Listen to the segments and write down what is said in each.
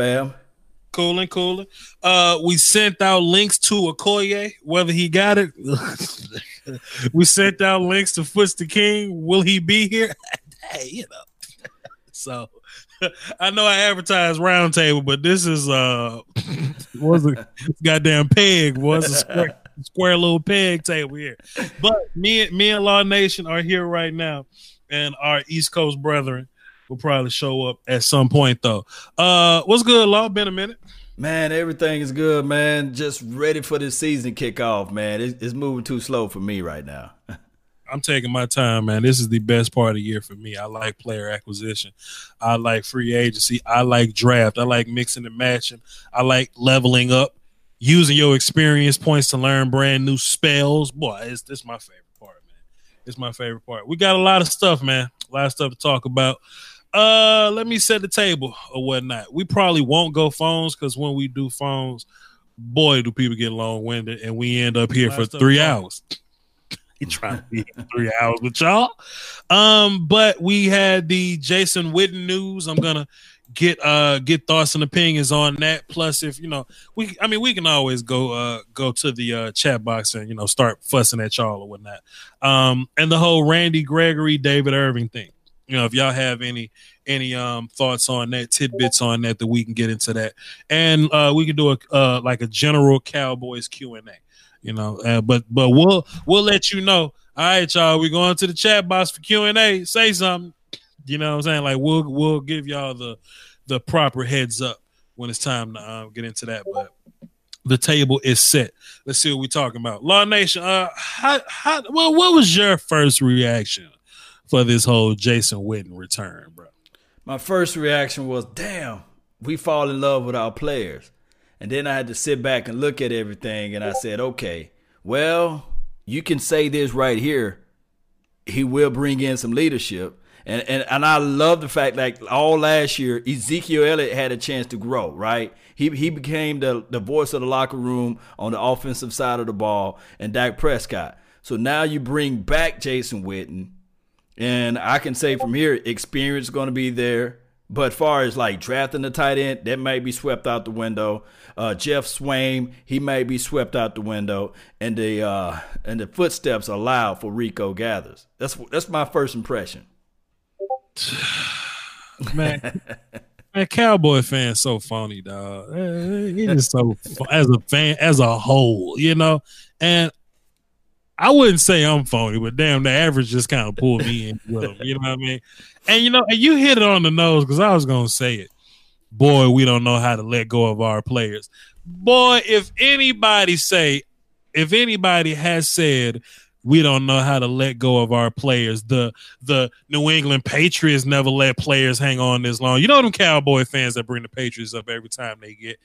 Bam. Cooling, cooling. Uh, we sent out links to Okoye, whether he got it. we sent out links to Foots the King. Will he be here? hey, you know. so I know I advertised roundtable, but this is uh was a goddamn peg, was a square, square little peg table here. But me me and Law Nation are here right now, and our East Coast brethren will probably show up at some point though. Uh what's good, Law? Been a minute. Man, everything is good, man. Just ready for this season kickoff, man. It's, it's moving too slow for me right now. I'm taking my time, man. This is the best part of the year for me. I like player acquisition. I like free agency. I like draft. I like mixing and matching. I like leveling up, using your experience points to learn brand new spells. Boy, it's this my favorite part, man. It's my favorite part. We got a lot of stuff, man. A lot of stuff to talk about. Uh, let me set the table or whatnot. We probably won't go phones because when we do phones, boy, do people get long winded, and we end up here for three hours. he trying to be three hours with y'all. Um, but we had the Jason Witten news. I'm gonna get uh get thoughts and opinions on that. Plus, if you know, we I mean we can always go uh go to the uh chat box and you know start fussing at y'all or whatnot. Um, and the whole Randy Gregory, David Irving thing you know if y'all have any any um thoughts on that tidbits on that that we can get into that. And uh we can do a uh like a general cowboys q&a you know uh, but but we'll we'll let you know. All right y'all we're going to the chat box for q&a say something. You know what i'm saying? Like we'll we'll give y'all the the proper heads up when it's time to uh, get into that but the table is set. Let's see what we're talking about. Law nation uh how, how well what was your first reaction for this whole Jason Witten return, bro? My first reaction was, damn, we fall in love with our players. And then I had to sit back and look at everything and I said, okay, well, you can say this right here. He will bring in some leadership. And, and and I love the fact like all last year, Ezekiel Elliott had a chance to grow, right? He he became the, the voice of the locker room on the offensive side of the ball and Dak Prescott. So now you bring back Jason Witten and I can say from here, experience is going to be there. But far as like drafting the tight end, that might be swept out the window. Uh, Geoff Swaim, he may be swept out the window, and the uh, and the footsteps allowed for Rico Gathers. That's that's my first impression. Man, man, Cowboy fans so phony, dog. He just so as a fan as a whole, you know. And I wouldn't say I'm phony, but damn, the average just kind of pulled me in. You know what I mean? And you know, and you hit it on the nose because I was gonna say it. Boy, we don't know how to let go of our players. Boy, if anybody say, if anybody has said we don't know how to let go of our players. The the New England Patriots never let players hang on this long. You know them Cowboy fans that bring the Patriots up every time they get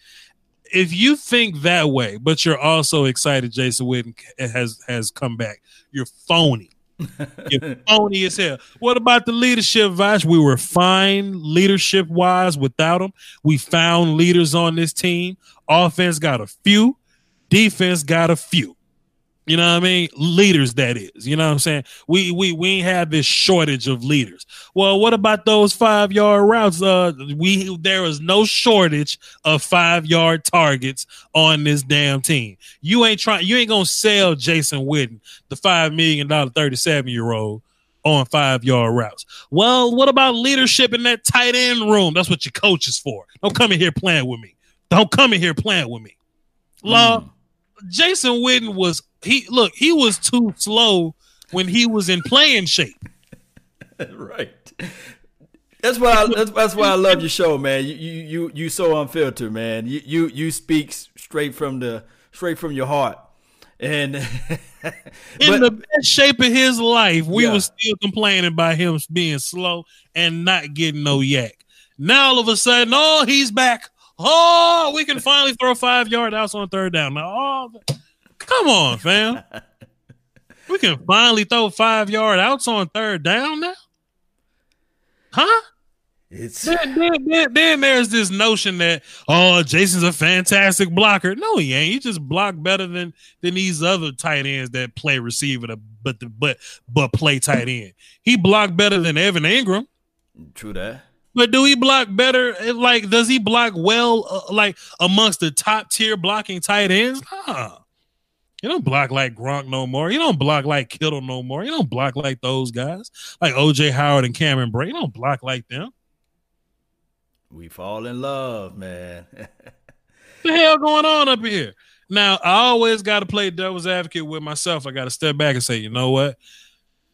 if you think that way, but you're also excited Jason Witten has has come back, you're phony. you're phony as hell. What about the leadership, Vash? We were fine leadership wise without him. We found leaders on this team. Offense got a few, defense got a few. You know what I mean? Leaders, that is. You know what I'm saying? We we we ain't have this shortage of leaders. Well, what about those five yard routes? Uh, we there is no shortage of five yard targets on this damn team. You ain't trying. You ain't gonna sell Jason Witten, the five million dollar thirty seven year old, on five yard routes. Well, what about leadership in that tight end room? That's what your coach is for. Don't come in here playing with me. Don't come in here playing with me. Law. Mm. Jason Witten was he look, he was too slow when he was in playing shape. right. That's why I, that's, that's why I love your show, man. You you you you so unfiltered, man. You you you speak straight from the straight from your heart. And in the best shape of his life, we yeah. were still complaining about him being slow and not getting no yak. Now all of a sudden, oh, he's back. Oh, we can finally throw five yard outs on third down. Now, oh, Come on, fam. we can finally throw five yard outs on third down now. Huh? It's then, then, then, then, there's this notion that oh Jason's a fantastic blocker. No, he ain't. He just blocked better than than these other tight ends that play receiver, to, but the, but but play tight end. He blocked better than Evan Engram. True that. But do he block better? Like, does he block well? Uh, like amongst the top tier blocking tight ends? Nah. You don't block like Gronk no more. You don't block like Kittle no more. You don't block like those guys, like OJ Howard and Cameron Brate. You don't block like them. We fall in love, man. What the hell going on up here? Now I always got to play devil's advocate with myself. I got to step back and say, you know what?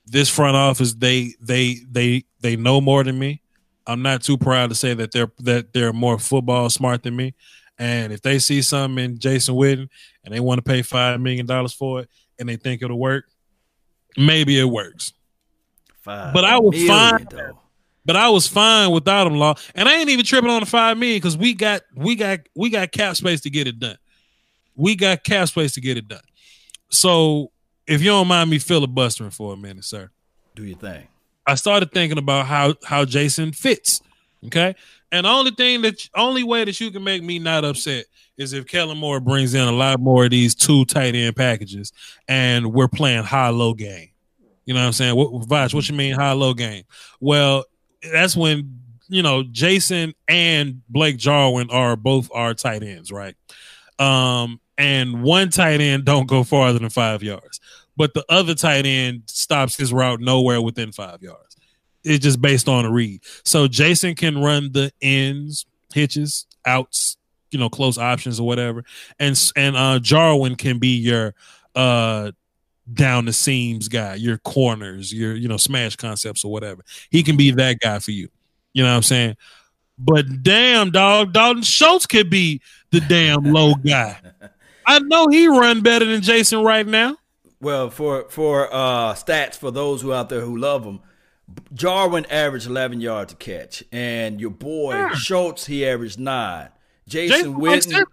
This front office, they they they they know more than me. I'm not too proud to say that they're that they're more football smart than me. And if they see something in Jason Witten and they want to pay five million dollars for it and they think it'll work, maybe it works. Five but I was fine. Though. But I was fine without him, law, and I ain't even tripping on the five million because we got we got we got cap space to get it done. We got cap space to get it done. So if you don't mind me filibustering for a minute, sir, do your thing. I started thinking about how how Jason fits. Okay, and the only thing that only way that you can make me not upset is if Kellen Moore brings in a lot more of these two tight end packages, and we're playing high low game. You know what I'm saying? What, what you mean high low game? Well, that's when you know Jason and Blake Jarwin are both our tight ends, right? Um, and one tight end don't go farther than five yards, but the other tight end stops his route nowhere within five yards. It's just based on a read. So Jason can run the ends, hitches, outs, you know, close options or whatever, and and uh, Jarwin can be your uh down the seams guy, your corners, your you know smash concepts or whatever. He can be that guy for you. You know what I'm saying? But damn, dog, Dalton Schultz could be the damn low guy. I know he run better than Jason right now. Well, for for uh, stats for those who out there who love him, Jarwin averaged 11 yards to catch, and your boy yeah. Schultz he averaged nine. Jason, Jason Witten,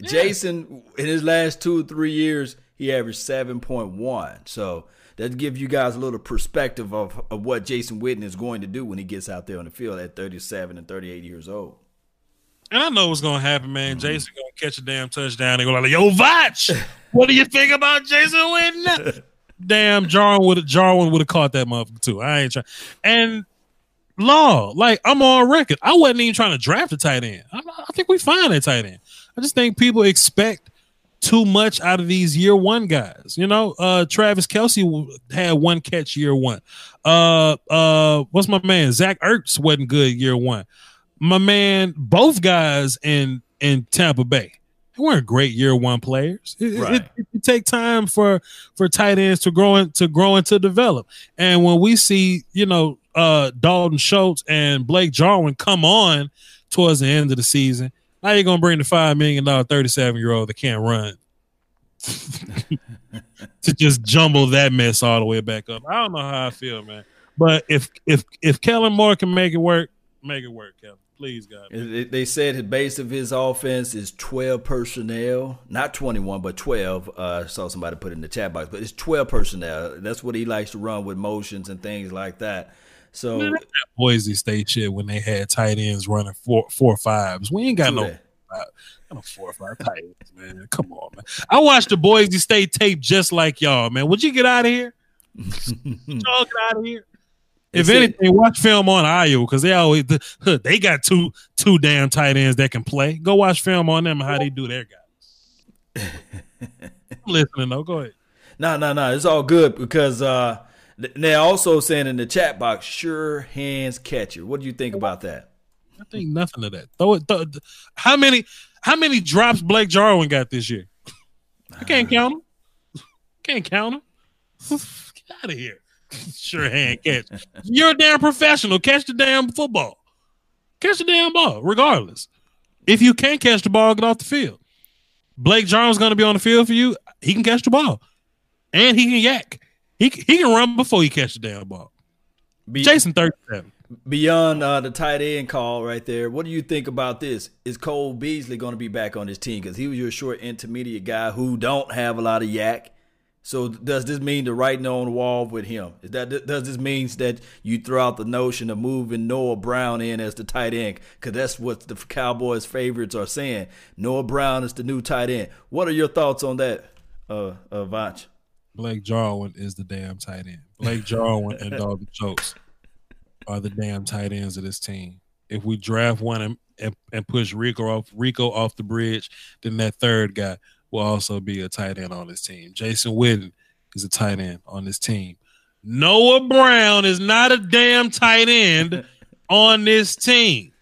yeah. Jason in his last two or three years he averaged 7.1. So that gives you guys a little perspective of, of what Jason Witten is going to do when he gets out there on the field at 37 and 38 years old. And I know what's gonna happen, man. Mm-hmm. Jason gonna catch a damn touchdown and go like, "Yo, Voch, what do you think about Jason Witten?" damn, Jarwin would Jarwin would have caught that motherfucker too. I ain't trying. And law, like I'm on record. I wasn't even trying to draft a tight end. I, I think we find a tight end. I just think people expect too much out of these year one guys. You know, uh, Travis Kelce had one catch year one. Uh, uh, what's my man? Zach Ertz wasn't good year one. My man, both guys in in Tampa Bay, they weren't great year one players. It, right. it, it, take time for for tight ends to grow and to grow and to develop. And when we see, you know, uh, Dalton Schultz and Blake Jarwin come on towards the end of the season how you gonna bring the five million dollar thirty seven year old that can't run to just jumble that mess all the way back up? I don't know how I feel, man. But if if if Kellen Moore can make it work, make it work, Kellen. Please, God. They said the base of his offense is 12 personnel, not 21, but 12. Uh, I saw somebody put it in the chat box, but it's 12 personnel. That's what he likes to run with motions and things like that. So Man, Boise State shit when they had tight ends running four four fives. We ain't got no, no four or five tight ends, man. Come on, man. I watched the Boise State tape just like y'all, man. Would you get out of here? y'all get out of here. If anything, watch film on Iowa because they always they got two two damn tight ends that can play. Go watch film on them and how they do their guys. I'm listening though. Go ahead. No, no, no. It's all good because uh, they're also saying in the chat box, sure hands catcher. What do you think about that? I think nothing of that. Throw it. Throw, how many? How many drops Blake Jarwin got this year? I can't count them. Can't count them. Get out of here. Sure hand catch. You're a damn professional. Catch the damn football. Catch the damn ball, regardless. If you can't catch the ball, get off the field. Blake Jarwin's going to be on the field for you. He can catch the ball, and he can yak. He he can run before he catches the damn ball. Be, Jason thirty seven. Beyond uh, the tight end call right there, what do you think about this? Is Cole Beasley going to be back on his team because he was your short intermediate guy who don't have a lot of yak? So does this mean the writing on the wall with him? Is that does this means that you throw out the notion of moving Noah Brown in as the tight end? Because that's what the Cowboys' favorites are saying. Noah Brown is the new tight end. What are your thoughts on that, uh, uh Voch? Blake Jarwin is the damn tight end. Blake Jarwin and Dalton Schultz are the damn tight ends of this team. if we draft one and, and, and push Rico off Rico off the bridge, then that third guy will also be a tight end on this team. Jason Witten is a tight end on this team. Noah Brown is not a damn tight end on this team.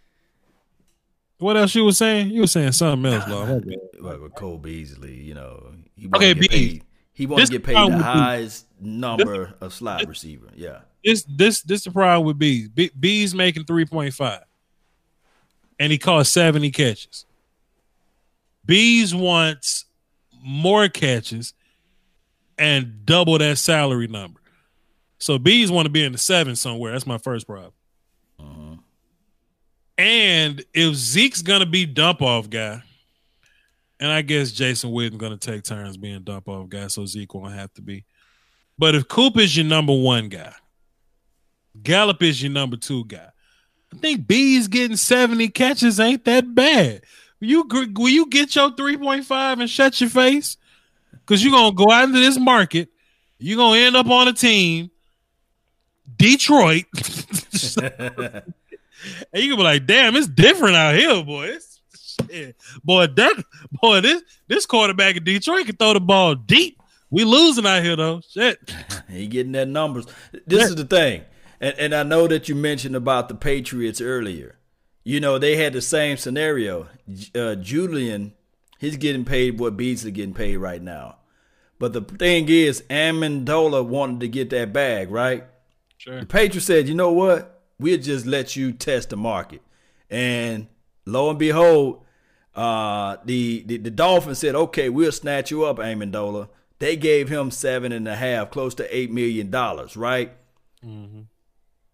What else you were saying? You were saying something else, Lord. Like with Cole Beasley, you know, he Okay, to get Beasley. paid. He This to get paid the highest number of slot receiver. Yeah, This this this the problem with Bees. B, Bees making three point five, and he caught seventy catches. Bees wants more catches and double that salary number. So Bees want to be in the seven somewhere. That's my first problem. Uh-huh. And if Zeke's gonna be dump off guy, and I guess Jason Witten's gonna take turns being dump off guy, so Zeke won't have to be. But if Coop is your number one guy, Gallup is your number two guy. I think B's getting 70 catches ain't that bad. Will you will you get your 3.5 and shut your face? Because you're gonna go out into this market, you're gonna end up on a team, Detroit. And you can be like, damn, it's different out here, boy. It's, shit. Boy, that boy, this this quarterback in Detroit can throw the ball deep. We losing out here though. Shit. he getting that numbers. This is the thing, and and I know that you mentioned about the Patriots earlier. You know they had the same scenario. Uh, Julian, he's getting paid what Beasley getting paid right now. But the thing is, Amendola wanted to get that bag, right? Sure. The Patriots said, you know what? We'll just let you test the market. And lo and behold, uh, the, the the Dolphins said, okay, we'll snatch you up, Amendola. They gave him seven and a half, close to eight million dollars, right? Mm-hmm.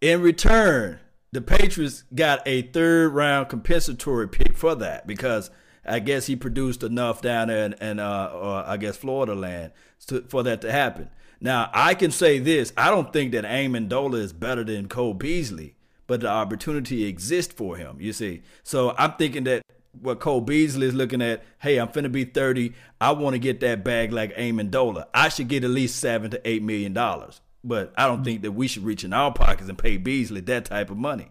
In return, the Patriots got a third round compensatory pick for that because I guess he produced enough down there in, in uh, I guess Florida land to, for that to happen. Now I can say this: I don't think that Amendola is better than Cole Beasley, but the opportunity exists for him. You see, so I'm thinking that what Cole Beasley is looking at, hey, I'm finna be 30. I want to get that bag like Amendola. I should get at least seven to eight million dollars. But I don't think that we should reach in our pockets and pay Beasley that type of money.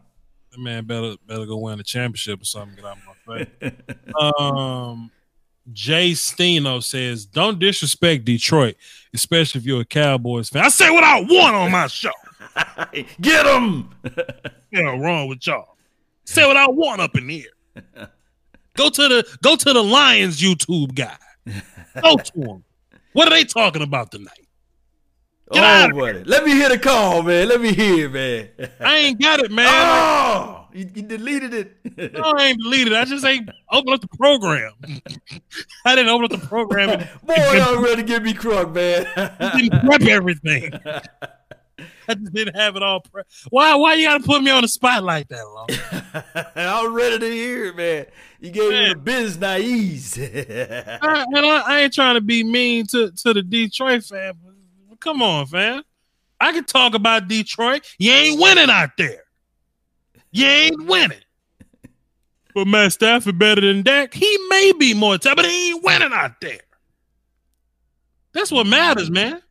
That man better better go win a championship or something. Get out of my face. um, Jay Steno says, "Don't disrespect Detroit, especially if you're a Cowboys fan." I say what I want on my show. Get! You know, wrong with y'all. Say what I want up in here. Go to the go to the Lions YouTube guy. Go to him. What are they talking about tonight? Get oh, of buddy. Let me hear the call, man. Let me hear, it, man. I ain't got it, man. oh, you, you deleted it. No, I ain't deleted. it. I just ain't open up the program. I didn't open up the program and Boy, y'all ready to give me crunk, man. You didn't prep everything. I just didn't have it all prepped. Why? Why you gotta put me on the spot like that, long? I was ready to hear it, man. You gave me the business naive. I, and I, I ain't trying to be mean to, to the Detroit fan. Come on, fam. I can talk about Detroit. You ain't winning out there. You ain't winning. But Matt Stafford better than Dak. He may be more tough, but he ain't winning out there. That's what matters, man.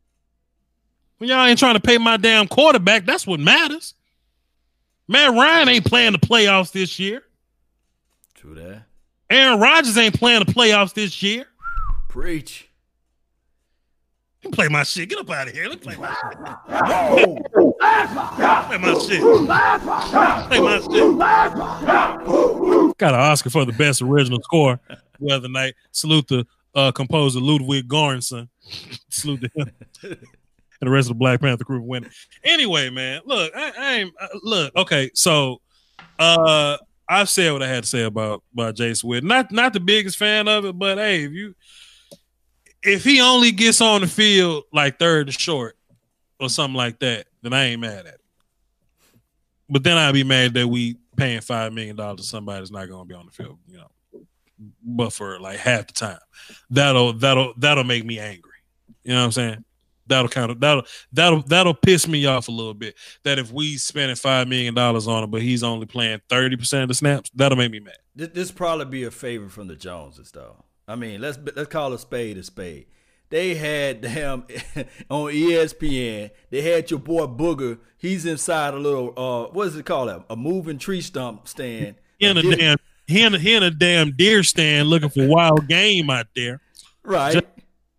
When y'all ain't trying to pay my damn quarterback, that's what matters. Matt Ryan ain't playing the playoffs this year. True that. Aaron Rodgers ain't playing the playoffs this year. Preach. Let me play my shit. Get up out of here. Let me play my shit. Play my shit. Play my shit. Got an Oscar for the best original score the other night. Salute the uh, composer Ludwig Göransson. Salute to him. And the rest of the Black Panther crew winning. Anyway, man, look, I, I ain't uh, look. Okay, so uh, I've said what I had to say about about Jason Witten. Not not the biggest fan of it, but hey, if you if he only gets on the field like third and short or something like that, then I ain't mad at it. But then I'd be mad that we paying five million dollars to somebody that's not going to be on the field, you know, but for like half the time. That'll that'll that'll make me angry. You know what I'm saying? That'll kind of that'll that'll that'll piss me off a little bit. That if we spending five million dollars on him, but he's only playing thirty percent of the snaps, that'll make me mad. This, this probably be a favor from the Joneses, though. I mean, let's let's call a spade a spade. they had damn on ESPN. They had your boy Booger. He's inside a little uh, what is it called? A, a moving tree stump stand. In a damn he in a, he in a damn deer stand looking for wild game out there. Right. Just,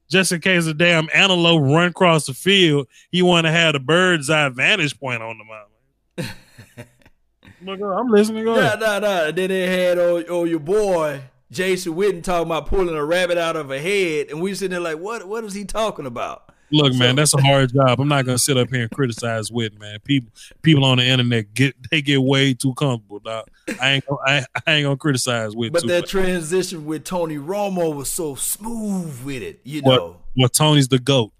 just in case a damn antelope run across the field, he want to have the bird's eye vantage point on the mountain. Look, I'm listening. Go nah, nah, nah. Then they had oh, oh your boy Jason Witten talking about pulling a rabbit out of a head, and we sitting there like, what? What is he talking about? Look, man, that's a hard job. I'm not gonna sit up here and criticize Witten, man. People, people on the internet get they get way too comfortable. Dog. I ain't, gonna, I, I ain't gonna criticize Witten. But that much. transition with Tony Romo was so smooth with it, you know. Well, Tony's the goat.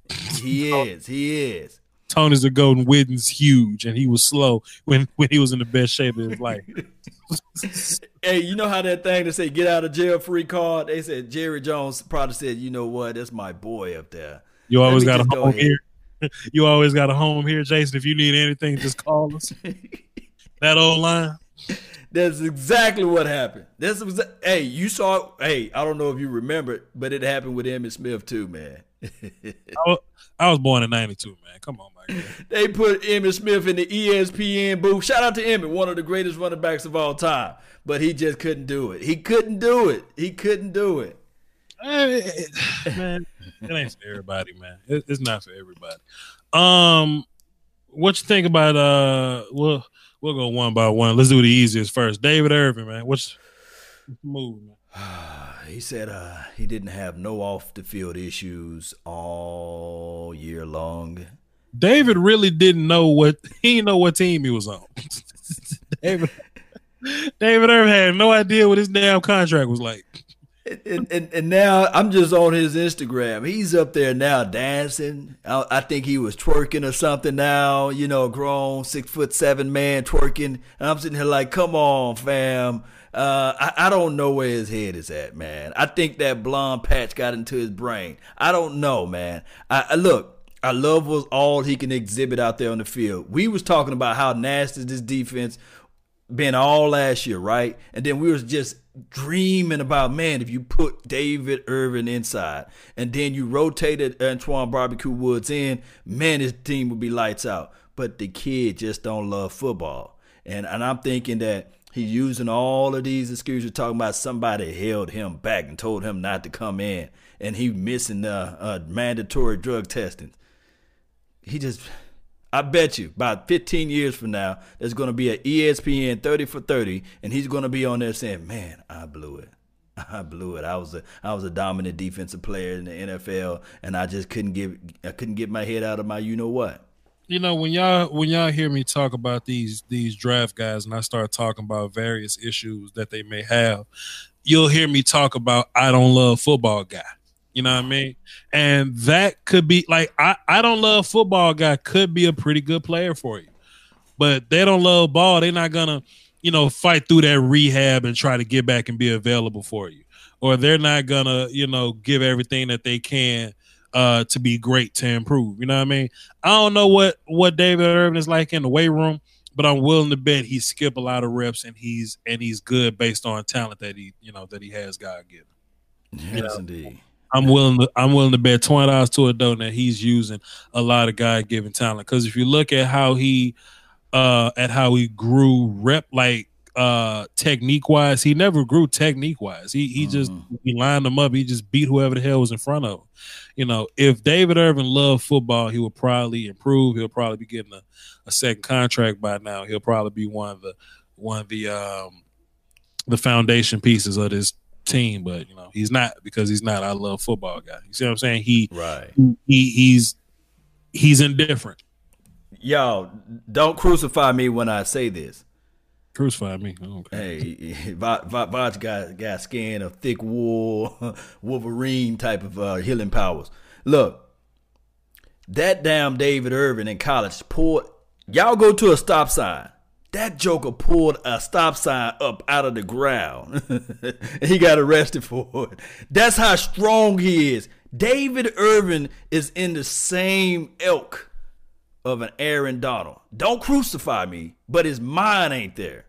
He is. He is. Tony's the golden Witten's huge, and he was slow when when he was in the best shape of his life. hey, you know how that thing to say "get out of jail free" card? They said Jerry Jones probably said, "You know what? That's my boy up there." You always got a home here. You always got a home here, Jason. If you need anything, just call us. that old line. That's exactly what happened. This was hey, you saw. Hey, I don't know if you remember, but it happened with Emmitt Smith too, man. I, was, I was born in '92, man. Come on, man. They put Emmitt Smith in the ESPN booth. Shout out to Emmitt, one of the greatest running backs of all time. But he just couldn't do it. He couldn't do it. He couldn't do it. man, it ain't for everybody, man. It, it's not for everybody. Um, what you think about? Uh, we'll we'll go one by one. Let's do the easiest first. David Irving, man. What's, what's the move, man? he said uh, he didn't have no off the field issues all year long. David really didn't know what he didn't know what team he was on. David David Irving had no idea what his damn contract was like. And, and, and, now I'm just on his Instagram. He's up there now dancing. I, I, think he was twerking or something now, you know, grown six foot seven man twerking. And I'm sitting here like, come on, fam. Uh, I, I don't know where his head is at, man. I think that blonde patch got into his brain. I don't know, man. I, I look. I love what all he can exhibit out there on the field. We was talking about how nasty this defense been all last year, right? And then we was just dreaming about, man, if you put David Irving inside and then you rotated Antwaun Barbecue Woods in, man, his team would be lights out. But the kid just don't love football. And and I'm thinking that he's using all of these excuses talking about somebody held him back and told him not to come in and he missing the uh, mandatory drug testing. He just I bet you about 15 years from now, there's going to be an ESPN 30 for 30, and he's going to be on there saying, "Man, I blew it. I blew it. I was a I was a dominant defensive player in the NFL, and I just couldn't get I couldn't get my head out of my you know what." You know when y'all when y'all hear me talk about these these draft guys, and I start talking about various issues that they may have, you'll hear me talk about I don't love football guy. You know what I mean? And that could be like I, I don't love football guy could be a pretty good player for you. But they don't love ball, they're not gonna, you know, fight through that rehab and try to get back and be available for you. Or they're not gonna, you know, give everything that they can uh to be great to improve. You know what I mean? I don't know what what David Irving is like in the weight room, but I'm willing to bet he skip a lot of reps and he's and he's good based on talent that he, you know, that he has God given. Yes, you know? indeed. I'm willing to I'm willing to bet twenty dollars to a donut that he's using a lot of God given talent. Because if you look at how he uh at how he grew rep like uh technique wise, he never grew technique wise. He he mm-hmm. just he lined them up, he just beat whoever the hell was in front of him. You know, if David Irving loved football, he would probably improve. He'll probably be getting a, a second contract by now. He'll probably be one of the one of the um the foundation pieces of this team, but you know he's not because he's not. I love football guy. You see what I'm saying? He right. He he's he's indifferent. Yo, don't crucify me when I say this. Crucify me. Hey, Vaj got got skin of thick wool, Wolverine type of uh, healing powers. Look, that damn David Irving in college pulled. Y'all go to a stop sign. That joker pulled a stop sign up out of the ground. he got arrested for it. That's how strong he is. David Irving is in the same ilk of an Aaron Donald. Don't crucify me, but his mind ain't there.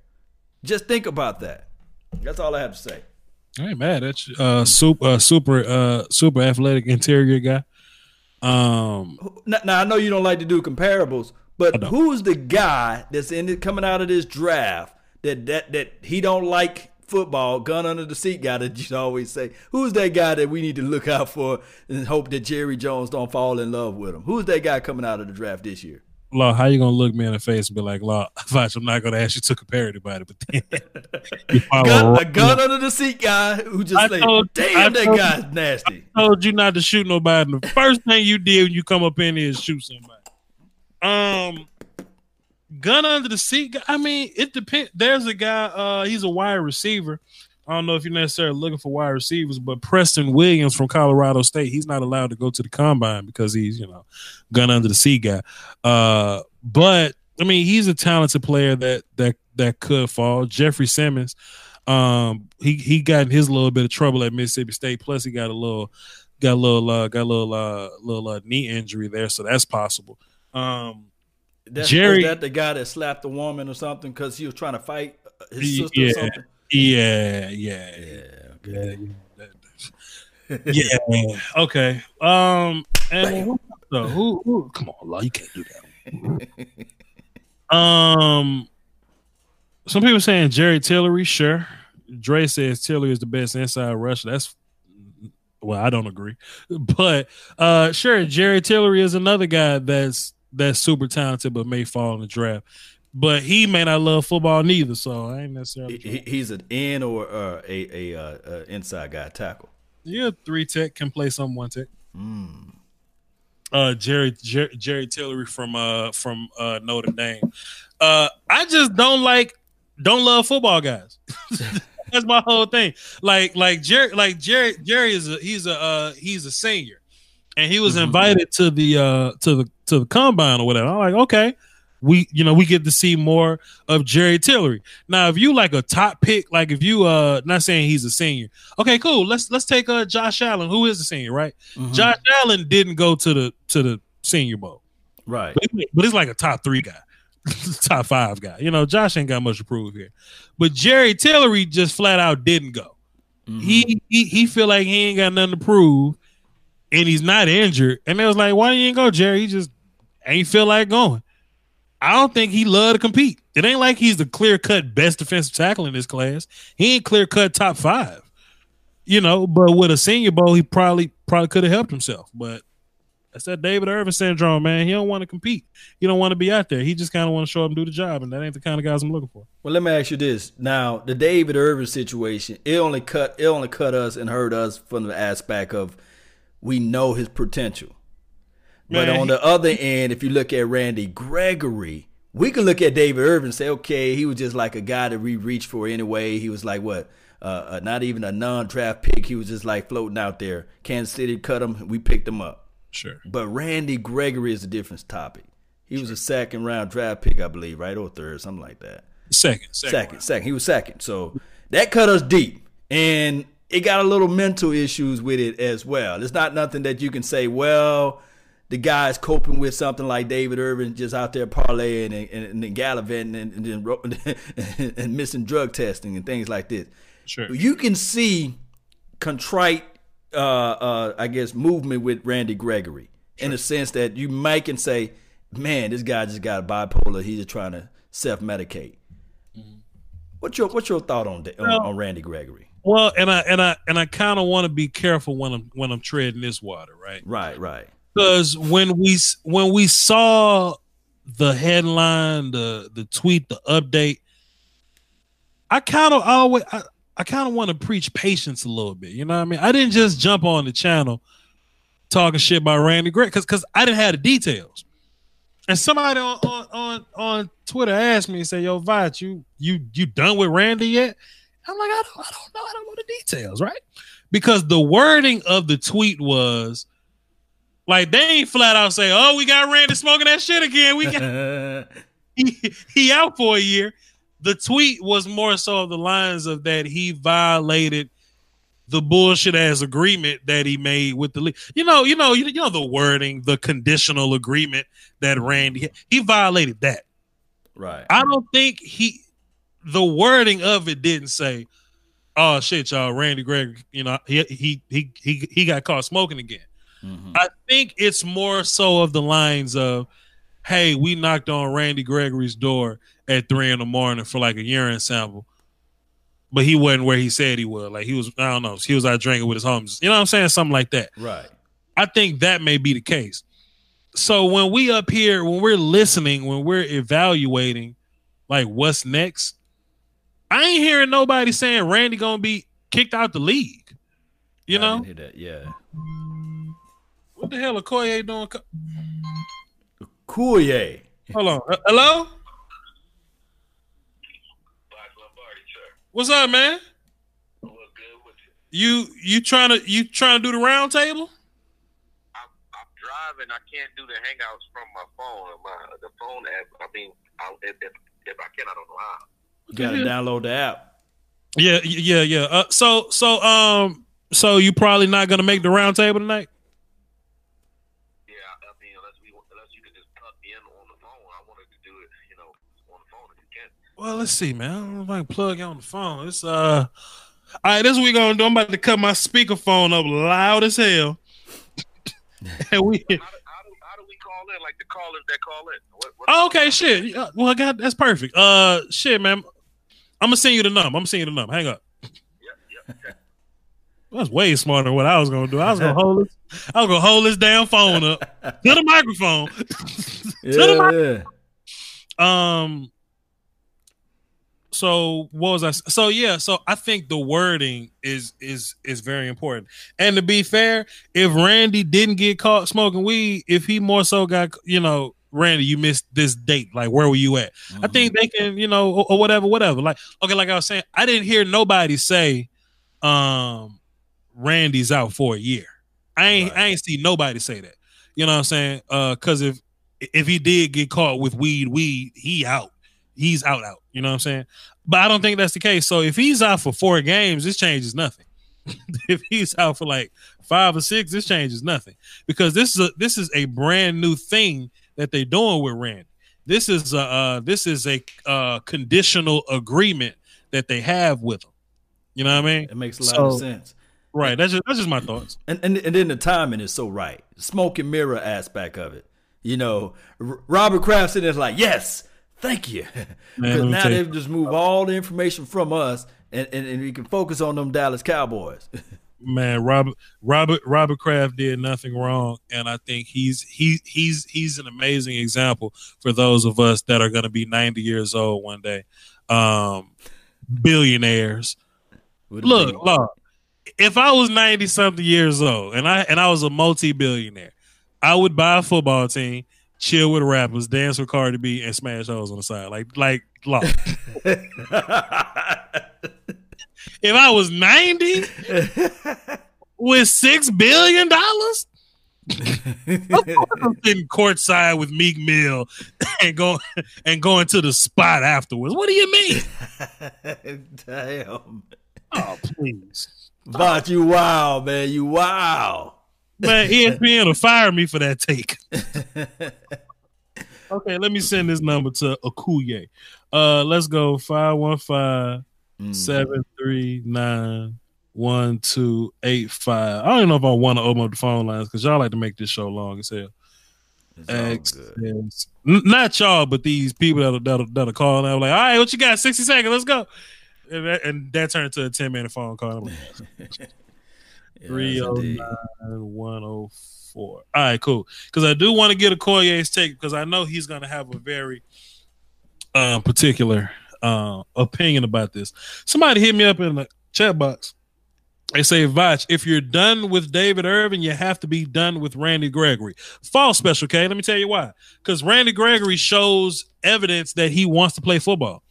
Just think about that. That's all I have to say. I ain't mad. That's uh super uh, super uh super athletic interior guy. Um, now, now I know you don't like to do comparables, but who's the guy that's in it coming out of this draft that that that he don't like football, gun under the seat guy that you always say? Who's that guy that we need to look out for and hope that Jerry Jones don't fall in love with him? Who's that guy coming out of the draft this year? Law, how you gonna look me in the face and be like, Law, Foch, I'm not gonna ask you to compare anybody, but then gun, a gun under the seat guy who just say, "Damn, that guy's nasty." I told you not to shoot nobody. And the first thing you did when you come up in here is shoot somebody. Um, gun under the seat. I mean, it depends. There's a guy. Uh, he's a wide receiver. I don't know if you're necessarily looking for wide receivers, but Preston Williams from Colorado State, he's not allowed to go to the combine because he's, you know, gun under the sea guy. Uh, but I mean, he's a talented player that that that could fall. Jeffrey Simmons, um, he he got in his little bit of trouble at Mississippi State. Plus, he got a little got a little uh, got a little uh, little uh, knee injury there, so that's possible. Um, that's, Jerry, is that the guy that slapped the woman or something because he was trying to fight his sister yeah, or something? Yeah, yeah, yeah, okay. yeah. yeah. Okay. Um, and who, so who, who? Come on, Law, you can't do that. um, some people saying Jerry Tillery. Sure. Dre says Tillery is the best inside rusher. That's well, I don't agree, but uh, sure, Jerry Tillery is another guy that's that's super talented, but may fall in the draft but he may not love football neither. So I ain't necessarily. He, he's an in or uh, a a uh, inside guy tackle. Yeah, three tech can play some one tech. Mm. Uh, Jerry Jer- Jerry Tillery from uh from uh Notre Dame. Uh, I just don't like don't love football guys. That's my whole thing. Like like Jerry like Jerry Jerry is a he's a uh he's a senior, and he was mm-hmm. invited to the uh to the to the combine or whatever. I'm like okay we you know we get to see more of Jerry Tillery. Now, if you like a top pick, like if you uh not saying he's a senior, okay, cool. Let's let's take uh Josh Allen, who is a senior, right? Mm-hmm. Josh Allen didn't go to the to the Senior Bowl, right? But, but it's like a top three guy, top five guy. You know, Josh ain't got much to prove here, but Jerry Tillery just flat out didn't go. Mm-hmm. He, he he feel like he ain't got nothing to prove, and he's not injured. And they was like, "Why you ain't go, Jerry?" He just ain't feel like going. I don't think he love to compete. It ain't like he's the clear cut best defensive tackle in this class. He ain't clear cut top five. You know, but with a senior bowl, he probably probably could have helped himself. But that's that David Irvin syndrome, man. He don't want to compete. He don't want to be out there. He just kind of want to show up and do the job, and that ain't the kind of guys I'm looking for. Well, let me ask you this: now, the David Irvin situation, it only cut it only cut us and hurt us from the aspect of we know his potential. But on the other end, if you look at Randy Gregory, we can look at David Irvin and say, okay, he was just like a guy that we reached for anyway. He was like what? Uh, uh, not even a non-draft pick. He was just like floating out there. Kansas City cut him. We picked him up. Sure. But Randy Gregory is a different topic. He sure. was a second round draft pick, I believe, right or third, something like that. Second, second, second, second. He was second. So that cut us deep, and it got a little mental issues with it as well. It's not nothing that you can say, well the guys coping with something like David Irvin just out there parlaying and, and, and gallivanting and, and, and, missing drug testing and things like this. Sure. You can see contrite, uh, uh, I guess, movement with Randy Gregory sure. in the sense that you might can say, man, this guy just got bipolar. He's just trying to self medicate. Mm-hmm. What's your What's your thought on, on, on Randy Gregory? Well, and I and I and I kind of want to be careful when I'm when I'm treading this water, right? Right, right because when we when we saw the headline, the the tweet, the update, I kind of always I, I kind of want to preach patience a little bit. You know what I mean? I didn't just jump on the channel talking shit about Randy Gray because because I didn't have the details. And somebody on, on on on Twitter asked me and said, "Yo, Vach, you you you done with Randy yet?" I'm like, I don't I don't know. I don't know the details, right? Because the wording of the tweet was like they ain't flat out say, "Oh, we got Randy smoking that shit again." We got he, he out for a year. The tweet was more so of the lines of that he violated the bullshit ass agreement that he made with the league. You know, you know, you, you know the wording, the conditional agreement that Randy he violated that. Right. I don't think he the wording of it didn't say, "Oh shit, y'all, Randy Gregg, you know, he he he he he got caught smoking again." Mm-hmm. I think it's more so of the lines of, "Hey, we knocked on Randy Gregory's door at three in the morning for like a urine sample." But he wasn't where he said he was. Like he was, I don't know. He was out drinking with his homies. You know what I'm saying? Something like that. Right. I think that may be the case. So when we up here, when we're listening, when we're evaluating, like what's next, I ain't hearing nobody saying Randy gonna be kicked out the league. You I know? didn't hear that. Yeah. What the hell are Koye doing? Koye. Hold on. Uh, hello? What's up, man? You you trying to you trying to do the round table? I'm, I'm driving. I can't do the hangouts from my phone. My the phone app. I mean, I, if, if, if I can, I don't know how. You gotta download the app. Yeah, yeah, yeah. Uh, so so um so you probably not gonna make the round table tonight? Yeah, I mean, unless we unless you can just plug me in on the phone. I wanted to do it, you know, on the phone if you can. Well, let's see, man. I don't know if I can plug you on the phone. It's uh all right, this is what we gonna do. I'm about to cut my speakerphone up loud as hell. and we How do, how do how do we call in? Like the callers that call in. What, what Oh, okay, shit. Well, I got that's perfect. Uh, shit, man. I'm gonna send you the number. I'm gonna send you the number. Hang up. Yeah, yeah. Okay. That's way smarter than what I was gonna do. I was gonna hold this. I was gonna hold this damn phone up to the microphone. the Yeah, yeah. Um. So what was I? So yeah. So I think the wording is is is very important. And to be fair, if Randy didn't get caught smoking weed, if he more so got you know, Randy, you missed this date. Like, where were you at? I think they can, you know, or, or whatever, whatever. Like, okay, like I was saying, I didn't hear nobody say, um, Randy's out for a year. I ain't, I ain't see nobody say that. You know what I'm saying? Uh, cause if if he did get caught with weed, weed, he out. He's out, out. You know what I'm saying? But I don't think that's the case. So if he's out for four games, this changes nothing. if he's out for like five or six, this changes nothing because this is a this is a brand new thing that they're doing with Randy. This is a uh, this is a uh, conditional agreement that they have with him. You know what I mean? It makes a lot of sense. Right. That's just that's just my thoughts. And, and and then the timing is so right. Smoke and mirror aspect of it. You know, R- Robert Kraft sitting there like, yes, thank you. Because now they've just moved all the information from us and, and, and we can focus on them Dallas Cowboys. Man, Robert Robert Robert Kraft did nothing wrong, and I think he's he he's he's an amazing example for those of us that are going to be ninety years old one day, um, billionaires. Look, look. If I was ninety something years old and I and I was a multi billionaire, I would buy a football team, chill with rappers, dance with Cardi B, and smash hoes on the side. Like like look. if I was ninety with six billion dollars, of course I'm sitting courtside with Meek Mill and going and going to the spot afterwards. What do you mean? Damn. Oh, please. But you wow, man. You wow. Man, ESPN will fire me for that take. okay, let me send this number to Akuye. Uh, let's go 515 Mm. 739 1285. I don't even know if I want to open up the phone lines because y'all like to make this show long as hell. It's all good. not y'all, but these people that'll that'll, that'll call and I'm like, all right, what you got? 60 seconds, let's go. And that, and that turned to a 10 minute phone call. I'm like, Yes, Three oh indeed. nine one oh four. All right, cool. Because I do want to get a Koye's take because I know he's going to have a very um, particular uh, opinion about this. Somebody hit me up in the chat box. They say, Vach, if you're done with David Irvin, you have to be done with Randy Gregory. False special K. Let me tell you why. Because Randy Gregory shows evidence that he wants to play football.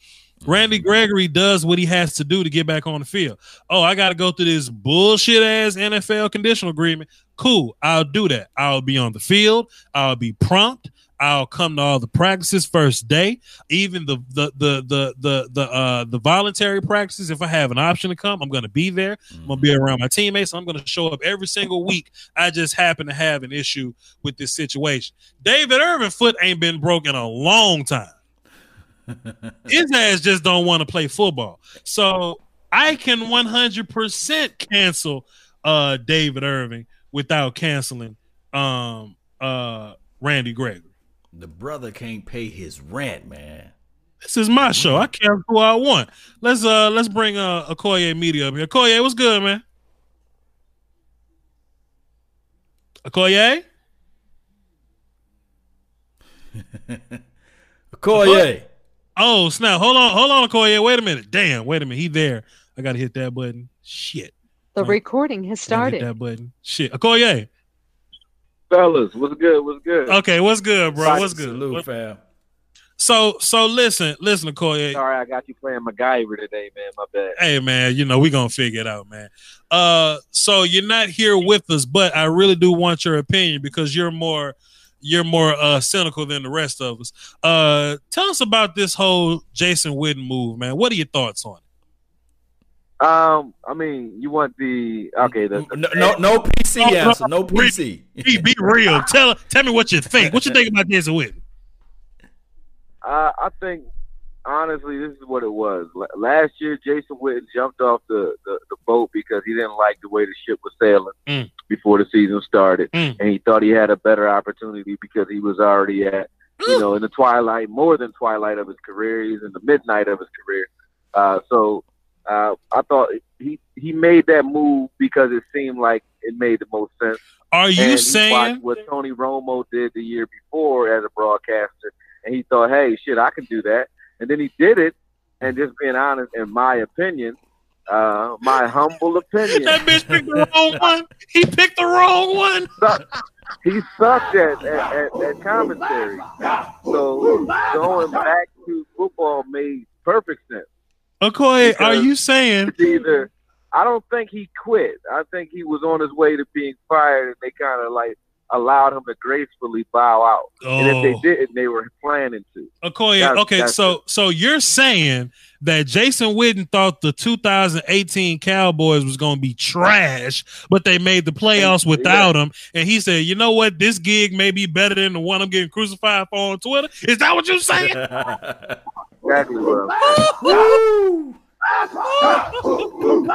Randy Gregory does what he has to do to get back on the field. Oh, I got to go through this bullshit ass NFL conditional agreement. Cool, I'll do that. I'll be on the field. I'll be prompt. I'll come to all the practices first day, even the the the the the the uh the voluntary practices. If I have an option to come, I'm gonna be there. I'm gonna be around my teammates. I'm gonna show up every single week. I just happen to have an issue with this situation. David Irvin foot ain't been broken a long time his ass just don't want to play football. So I can 100% cancel uh David Irving without canceling um uh Randy Gregory. The brother can't pay his rent, man. This is my show. I can't who I want. Let's uh let's bring uh Okoye Media up here. Okoye, what's good, man? Okoye? Okoye. Oh snap! Hold on, hold on, Okoye. Wait a minute. Damn, wait a minute. He there. I gotta hit that button. Shit. The Oh. recording has Gotta hit started. that button. Shit. Okoye. Fellas, what's good? What's good? Okay, what's good, bro? What's good? Salute, What- fam. So so listen, listen, Okoye. Sorry, I got you playing MacGyver today, man. My bad. Hey man, you know we gonna figure it out, man. Uh, so you're not here with us, but I really do want your opinion because you're more you're more uh cynical than the rest of us. Uh, tell us about this whole Jason Witten move, man. What are your thoughts on it? Um, I mean, you want the okay? The, the No, no, no PC Oh, no, answer. No PC. Be, be real. tell tell me what you think. What you think about Jason Witten? Uh, I think honestly, this is what it was. L- last year, Jason Witten jumped off the, the, the boat because he didn't like the way the ship was sailing Mm. Before the season started, Mm. and he thought he had a better opportunity because he was already at you know in the twilight, more than twilight of his career. He's in the midnight of his career. Uh, so uh, I thought he he made that move because it seemed like it made the most sense. Are you saying what Tony Romo did the year before as a broadcaster, and he thought, "Hey, shit, I can do that." And then he did it. And just being honest, in my opinion, uh, my humble opinion, that bitch picked the wrong one? He picked the wrong one. he sucked at, at, at, at commentary. So going back to football made perfect sense. Okoye, are you saying either I don't think he quit. I think he was on his way to being fired, and they kind of like allowed him to gracefully bow out. And if Oh. they didn't, they were planning to. Okoye, That's- okay, that's so so you're saying that Jason Witten thought the 2018 Cowboys was going to be trash, but they made the playoffs Yeah. without him, and he said, "You know what? This gig may be better than the one I'm getting crucified for on Twitter." Is that what you're saying? Exactly what I'm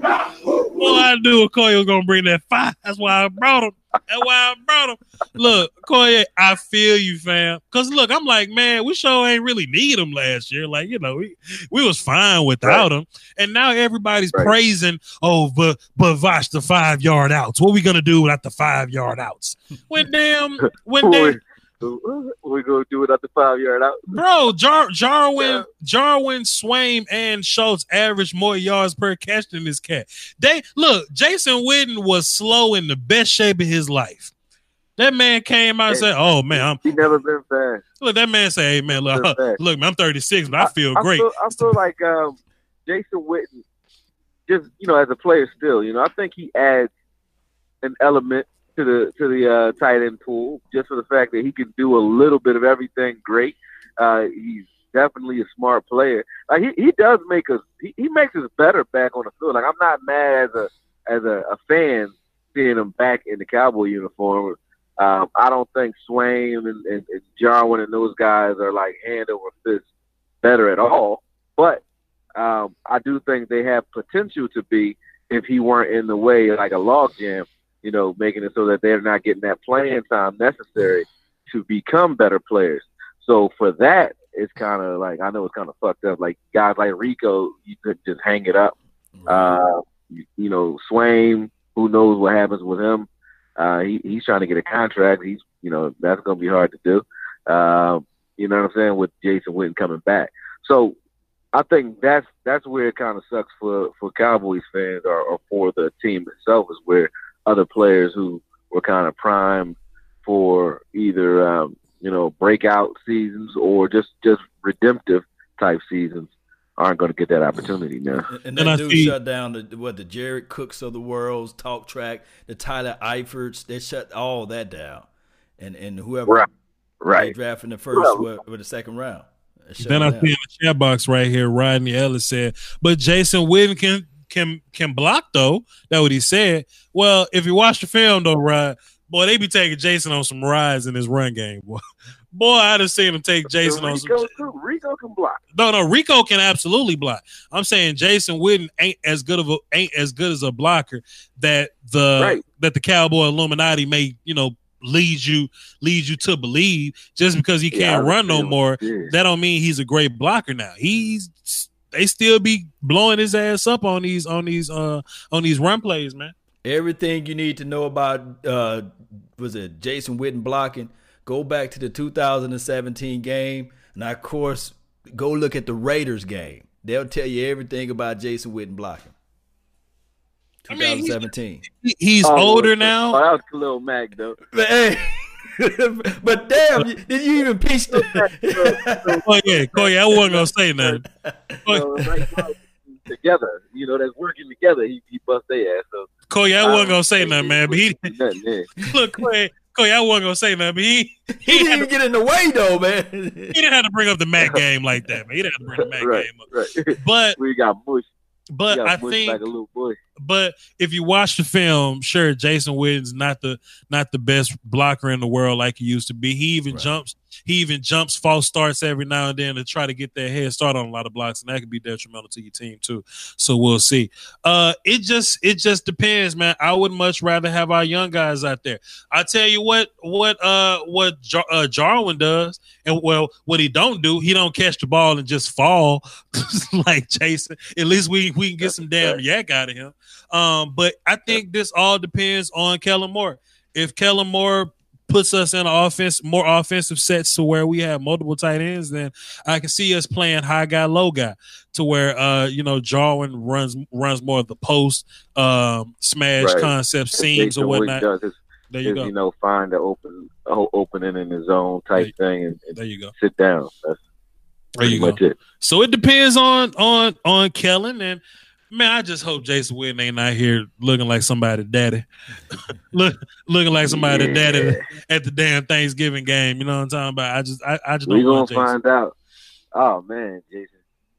saying. All I knew Okoye was gonna bring that fire. That's why I brought him. That's why I brought him. Look, Okoye, I feel you, fam. Cause look, I'm like, man, we sure ain't really need him last year. Like, you know, we, we was fine without him. And now everybody's Right. praising, oh, but but Vosh, the five yard outs. What we gonna do without the five yard outs? When damn, when damn, We're gonna do it at the five yard out. Bro, Jar- Jarwin, Jarwin, Swaim, and Schultz average more yards per catch than this cat. They look, Jason Witten was slow in the best shape of his life. That man came out and said, "Oh man, I'm He never been fast. look." That man said, "Hey man, look, look, man, I'm 36, but I feel great." Feel, I feel like um, Jason Witten, just you know, as a player, still, you know, I think he adds an element to the to the uh, tight end pool just for the fact that he can do a little bit of everything great. Uh, he's definitely a smart player. Like he, he does make us he, he makes us better back on the field. Like I'm not mad as a as a, a fan seeing him back in the Cowboy uniform. Um, I don't think Swaim and, and, and Jarwin and those guys are like hand over fist better at all. But um, I do think they have potential to be if he weren't in the way like a logjam, you know, making it so that they're not getting that playing time necessary to become better players. So for that, it's kind of like I know it's kind of fucked up. Like guys like Rico, you could just hang it up. Uh, you, you know, Swaim, who knows what happens with him? Uh, he, he's trying to get a contract. He's, you know, that's going to be hard to do. Um, you know what I'm saying? With Jason Witten coming back, so I think that's that's where it kind of sucks for for Cowboys fans or, or for the team itself is where other players who were kind of primed for either um, you know breakout seasons or just just redemptive type seasons aren't going to get that opportunity now. And, and And that I see- shut down the what the Jared Cooks of the world's talk track, the Tyler Eiferts. They shut all that down, and and whoever Right. they Right. draft in the first Well- what, what the second round. Then I down. see in the chat box right here, Rodney Ellis said, "But Jason Witten can can can block though." That what he said. Well, if you watch the film though, Rod, boy, they be taking Jason on some rides in his run game, boy. Boy, I'd have seen him take Jason on some. Rico, too. Rico can block. No, no, Rico can absolutely block. I'm saying Jason Witten ain't as good of a ain't as good as a blocker that the Right. that the Cowboy Illuminati may you know lead you lead you to believe just because he can't I run no more. did. That don't mean he's a great blocker now. He's they still be blowing his ass up on these on these uh on these run plays, man. Everything you need to know about uh was it Jason Witten blocking, go back to the 2017 game. And of course, go look at the Raiders game. They'll tell you everything about Jason Witten blocking. I mean, he- 2017. He's Oh, older Oh, now. that was Khalil Mack, though. But, hey, but damn, did you even piece the Oh yeah, Koy, I wasn't gonna say nothing. You know, right now, together, you know, that's working together. He, he bust their ass. So Koy, I wasn't gonna say nothing, man. But he nothing there. look, Koy, Koy, I wasn't gonna say nothing. But he He he didn't even to, get in the way though, man. he didn't have to bring up the Mack game like that, man. He didn't have to bring the Mack right, game up. right. But we got mush. but got I mush think like a little boy. But if you watch the film, sure, Jason Witten's not the not the best blocker in the world like he used to be. He even Right. jumps, he even jumps false starts every now and then to try to get that head start on a lot of blocks, and that could be detrimental to your team too. So we'll see. Uh, it just it just depends, man. I would much rather have our young guys out there. I tell you what, what uh what Jar- uh, Jarwin does, and well, what he don't do, he don't catch the ball and just fall like Jason. At least we we can get some damn YAC out of him. Um, but I think this all depends on Kellen Moore. If Kellen Moore puts us in offense, more offensive sets to where we have multiple tight ends, then I can see us playing high guy, low guy, to where uh, you know, Jarwin runs runs more of the post, um, smash Right. concept seams or whatnot. There you is, go. you know, find the open opening in his own type thing and, and There you go. sit down. That's There you go. it. So it depends on on on Kellen and man, I just hope Jason Witten ain't out here looking like somebody daddy. Look looking like somebody daddy at the damn Thanksgiving game. You know what I'm talking about? I just I, I just We don't gonna Jason. find out. Oh man, Jason.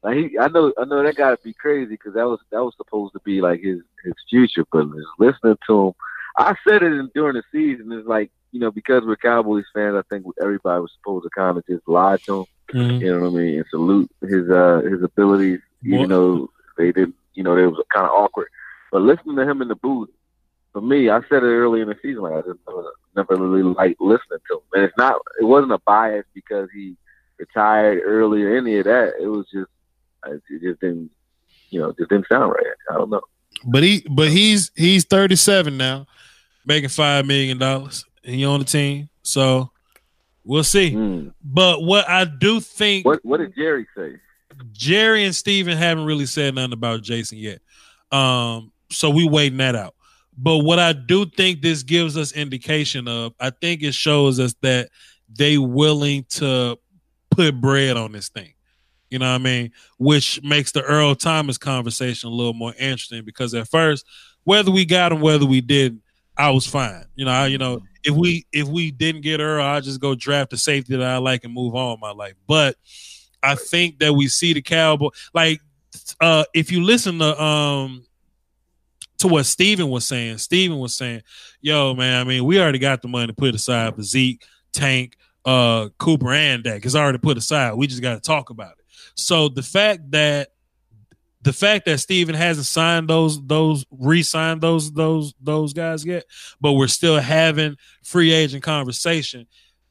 Like he, I know, I know that got to be crazy because that was that was supposed to be like his his future. But just listening to him, I said it in- during the season. It's like you know because we're Cowboys fans, I think everybody was supposed to kind of just lie to him. Mhm. You know what I mean? And salute his uh his abilities, even Well- though they didn't. You know, they was kind of awkward. But listening to him in the booth, for me, I said it early in the season. Like I just never, never really liked listening to him. And it's not. It wasn't a bias because he retired early or any of that. It was just, it just didn't, you know, just didn't sound right. I don't know. But he but he's he's 37 now, making five million dollars. And he on the team. So we'll see. Mm. But what I do think What What did Jerry say? Jerry and Stephen haven't really said nothing about Jason yet. Um, so we waiting that out. But what I do think this gives us indication of, I think it shows us that they willing to put bread on this thing. You know what I mean? Which makes the Earl Thomas conversation a little more interesting because at first, whether we got him, whether we didn't, I was fine. You know, I, you know, if we if we didn't get Earl, I just go draft a safety that I like and move on my life. But I think that we see the Cowboy like uh if you listen to um to what Stephen was saying, Stephen was saying, yo, man, I mean, we already got the money to put aside for Zeke, Tank, uh, Cooper, and Dak. It's already put aside. We just got to talk about it. So the fact that the fact that Stephen hasn't signed those those re-signed those those those guys yet, but we're still having free agent conversation.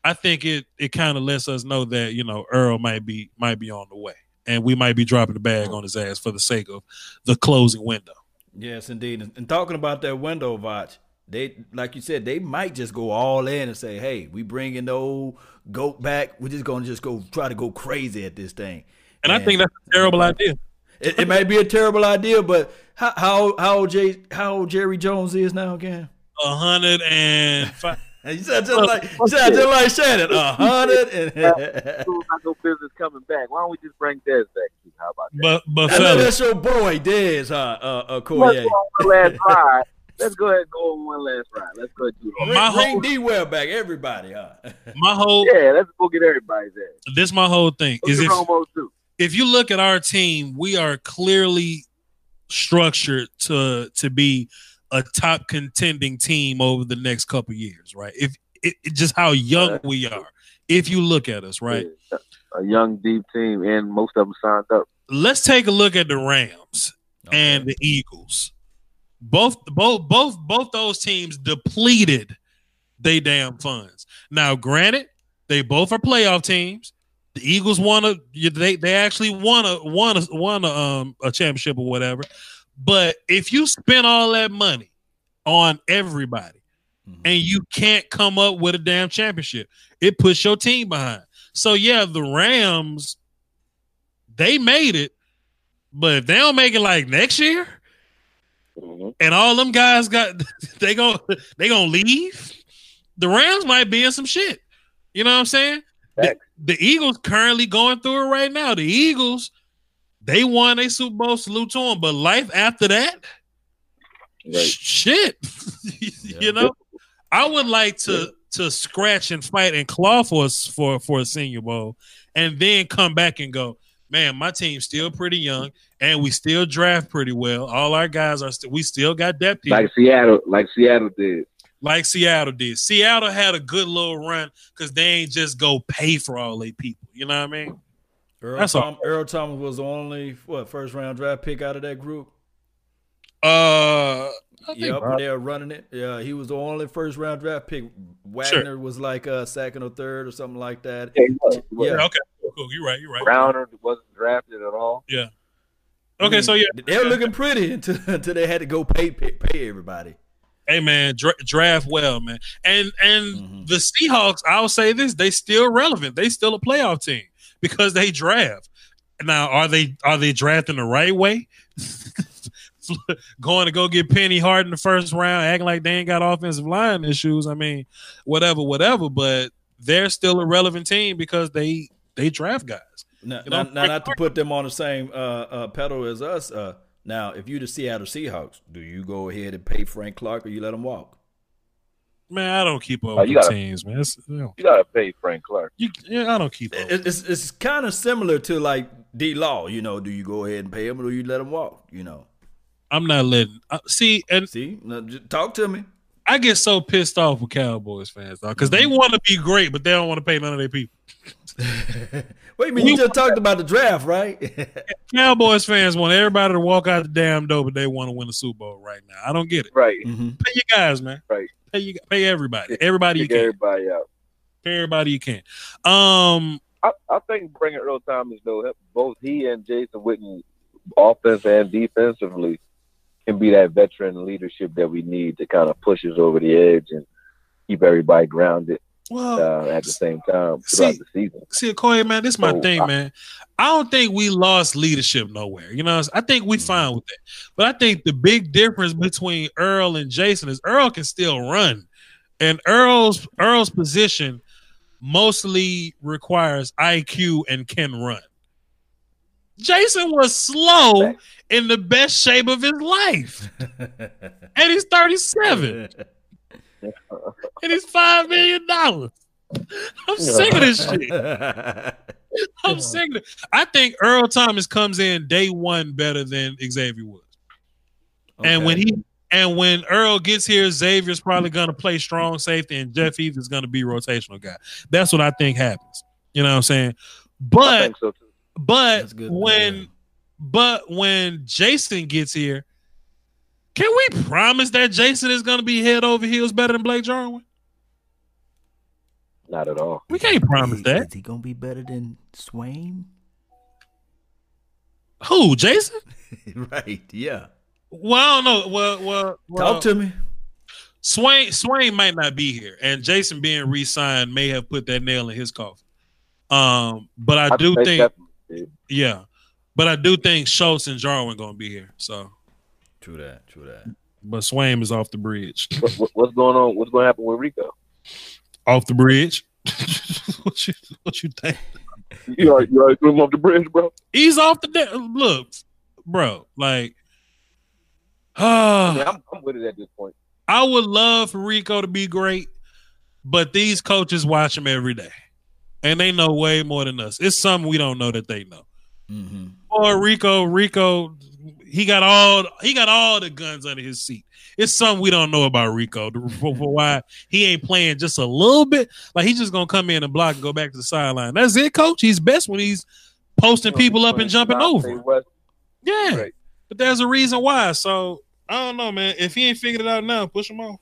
I think it it kind of lets us know that you know Earl might be might be on the way, and we might be dropping the bag on his ass for the sake of the closing window. Yes, indeed. And- And talking about that window, Vach, they like you said, they might just go all in and say, "Hey, we bringing the old goat back. We're just gonna just go try to go crazy at this thing." And I think that's a terrible idea. it, it might be a terrible idea, but how how how old Jay, how old Jerry Jones is now again? A hundred and five. You said just like you said just like Shannon, a hundred and. School's not no business coming back. Why don't we just bring Dez back? too? How about that? But but I know fellas, that's your boy Dez, huh? Uh, uh, Let's Cormier. go last ride. Let's go ahead and go on one last ride. Let's go ahead and do it. My Bring, whole- D Well back, everybody, huh? my whole Yeah, let's go get everybody's ass. this my whole thing Look is at if too. if you look at our team, we are clearly structured to to be a top contending team over the next couple years, right? If it, it- just how young we are, if you look at us, right? A young deep team, and most of them signed up. Let's take a look at the Rams Okay. and the Eagles. Both both both both those teams depleted they damn funds. Now, granted, they both are playoff teams. The Eagles won a they they actually won a won a won a um a championship or whatever. But if you spend all that money on everybody Mhm. and you can't come up with a damn championship, it puts your team behind. So yeah, the Rams they made it, but if they don't make it like next year, Mhm. and all them guys got they go they gonna leave. The Rams might be in some shit. You know what I'm saying? The, the Eagles currently going through it right now. The Eagles, they won a Super Bowl. Salute to them. But life after that, Right. shit. Yeah. you know, I would like to to scratch and fight and claw for us for for a Senior Bowl, and then come back and go, man, my team's still pretty young, and we still draft pretty well. All our guys are still, we still got depth here, Like Seattle, like Seattle did. like Seattle did. Seattle had a good little run because they ain't just go pay for all they people. You know what I mean? Earl, That's all. Tom, Earl Thomas was the only what first round draft pick out of that group. Uh, Yep, they were running it. Yeah, he was the only first round draft pick. Wagner was like a second or third or something like that. Yeah, he was. He was. Yeah. okay, cool. You're right. You're right. Browner wasn't drafted at all. Yeah. Okay, so yeah, they were looking pretty until, until they had to go pay pay, pay everybody. hey man, dra- draft well, man. And and Mhm. the Seahawks, I'll say this: they still relevant. They still a playoff team because they draft. Now, are they are they drafting the right way? Going to go get Penny Hard in the first round, acting like they ain't got offensive line issues. I mean, whatever, whatever. But they're still a relevant team because they they draft guys. Now, You know, now, now, not to put them on the same uh, uh, pedal as us. Uh, now, if you the Seattle Seahawks, do you go ahead and pay Frank Clark or you let him walk? Man, I don't keep up Oh, with you the gotta- teams, man. It's, you, know, You gotta pay Frank Clark. you, yeah, I don't keep up. It- It's it's kind of similar to like D Law. You know, do you go ahead and pay him or do you let him walk? You know, I'm not letting. Uh, see, and see, now, just talk to me. I get so pissed off with Cowboys fans, though, because they Mm-hmm. want to be great, but they don't want to pay none of their people. Wait a minute, you just talked about the draft, right? Cowboys fans want everybody to walk out the damn door, but they want to win the Super Bowl right now. I don't get it. Right. mm-hmm. Pay your guys, man. Right. Pay you, pay everybody. Everybody you can. everybody out. Pay everybody you can. Um, I, I think bringing Earl Thomas though, both he and Jason Witten, offense and defensively, can be that veteran leadership that we need to kind of push us over the edge and keep everybody grounded well, uh, at the same time throughout See- the season. see, Corey, man, this is my So, thing, I- man. I don't think we lost leadership nowhere. You know, I think we fine with that. But I think the big difference between Earl and Jason is Earl can still run, and Earl's Earl's position mostly requires IQ and can run. Jason was slow in the best shape of his life, and he's thirty-seven, and he's five million dollars. I'm sick of this shit. I'm sick of it. I think Earl Thomas comes in day one better than Xavier was. And when he and when Earl gets here, Xavier's probably gonna play strong safety and Jeff Heath is gonna be rotational guy. That's what I think happens. You know what I'm saying? But so but good. when Yeah. but when Jason gets here, can we promise that Jason is gonna be head over heels better than Blake Jarwin? Not at all. We can't promise that. Is he gonna be better than Swaim? Who, Jason? right. Yeah. Well, I don't know. Well, well, well Talk to me. Swaim Swaim might not be here, and Jason being re-signed may have put that nail in his coffin. Um, but I, do think, definitely- yeah, but I do think Schultz and Jarwin gonna be here. So, True that. True that. but Swaim is off the bridge. what, what- what's going on? What's going to happen with Rico? off the bridge. what you what you think? You already, you already threw him off the bridge, bro. He's off the de- look, bro. Like, I mean, uh, I'm, I'm with it at this point. I would love for Rico to be great, but these coaches watch him every day, and they know way more than us. It's something we don't know that they know. Mm-hmm. Or Rico, Rico, He got all he got all the guns under his seat. It's something we don't know about Rico for, for why he ain't playing just a little bit. Like he's just gonna come in and block and go back to the sideline. That's it, coach. He's best when he's posting people up and jumping over. Yeah, Right. but there's a reason why. So I don't know, man. If he ain't figured it out now, push him off.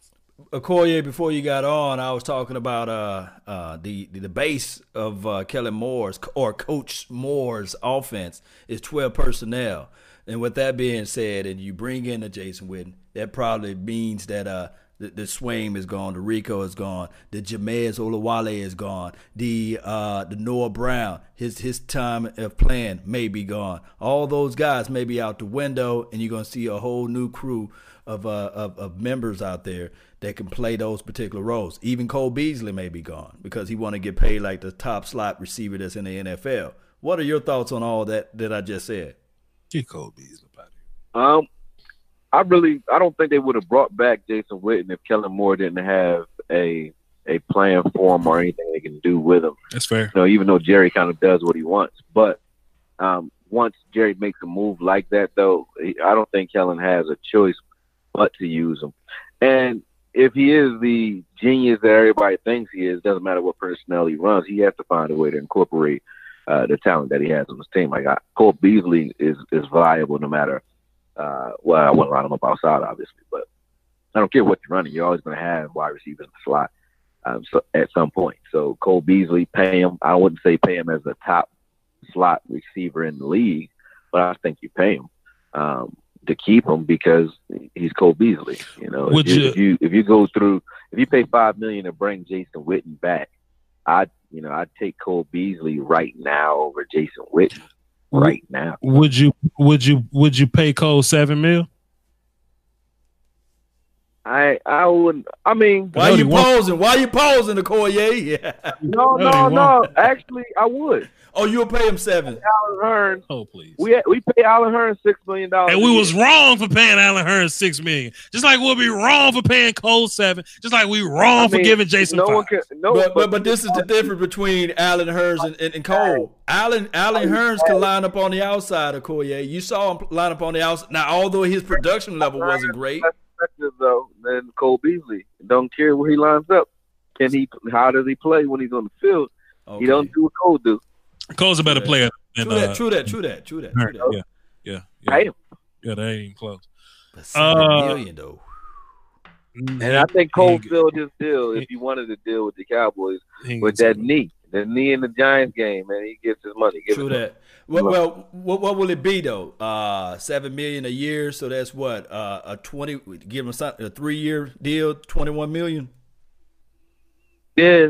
Okoye, before you got on, I was talking about uh, uh, the, the the base of uh, Kellen Moore's or Coach Moore's offense is twelve personnel, and with that being said, and you bring in a Jason Witten, that probably means that uh the, the Swaim is gone, the Rico is gone, the Jamize Olawale is gone, the uh the Noah Brown, his his time of playing may be gone. All those guys may be out the window, and you're gonna see a whole new crew of uh of, of members out there that can play those particular roles. Even Cole Beasley may be gone because he want to get paid like the top slot receiver that's in the NFL. What are your thoughts on all that that I just said? Get Cole Beasley out here. Um, I really, I don't think they would have brought back Jason Witten if Kellen Moore didn't have a a plan for him or anything they can do with him. That's fair. You know, even though Jerry kind of does what he wants, but um, once Jerry makes a move like that, though, he- I don't think Kellen has a choice but to use him. And if he is the genius that everybody thinks he is, doesn't matter what personnel he runs, he has to find a way to incorporate uh, the talent that he has on his team. Like I, Cole Beasley is is viable no matter. Uh, well, I wouldn't line him up outside, obviously, but I don't care what you're running. You're always going to have wide receivers in the slot um, so, at some point. So Cole Beasley, pay him. I wouldn't say pay him as a top slot receiver in the league, but I think you pay him um, to keep him because he's Cole Beasley. You know, if you, you- if you if you go through if you pay five million to bring Jason Witten back, I'd you know I'd take Cole Beasley right now over Jason Witten right now. Would you would you would you pay Cole seven mil? I I wouldn't. I mean, Why Cody you won- posing? Why you posing, Okoye? Yeah. no, No, no. Actually, I would. Oh, you'll pay him seven. Allen Hearn, Oh please. we we pay Allen Hearn six million dollars. And we was wrong for paying Allen Hearn six million. Just like we'll be wrong for paying Cole seven. Just like we wrong I for giving Jason No five. one can. No, But, but but this is the difference between Allen Hurns and, and, and Cole. Allen Allen Hurns can line up on the outside of Okoye. You saw him line up on the outside. Now, although his production level wasn't great, less effective though than Cole Beasley. Don't care where he lines up. Can he? How does he play when he's on the field? okay. He don't do what Cole do. Cole's a better True player than True that, uh, true that, true that, true that, true that. Yeah, yeah, Pay yeah. him. Yeah, that ain't even close. But Uh, million though. And I think Cole filled his deal if he wanted to deal with the Cowboys with that knee, the knee in the Giants game, and he gets his money. Give True it to him. that. Well, well, what, what will it be though? Uh, seven million a year. So that's what uh, a twenty. Give him some- a three year deal, twenty one million. Yeah,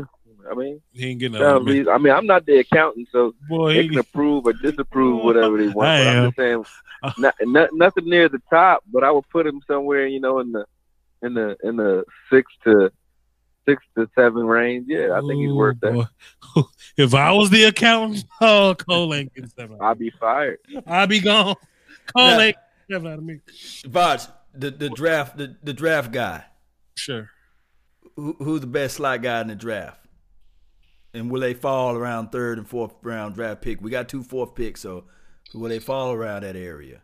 I mean, He ain't getting sounds that. reason- I mean, I'm not the accountant, so Boy, they he, can approve or disapprove whatever they want. I But I'm am. just saying, not, not, nothing near the top, but I would put him somewhere, you know, in the in the in the six to six to seven range. Yeah, I think he's Ooh, worth that. boy. If I was the accountant, oh, Cole ain't getting seven. I'd be fired. I'd be gone. Cole Now- ain't getting seven out of me. Vaj, the, the draft, the, the draft guy. Sure. Who, who's the best slot guy in the draft? And will they fall around third and fourth round draft pick? We got two fourth picks, so will they fall around that area?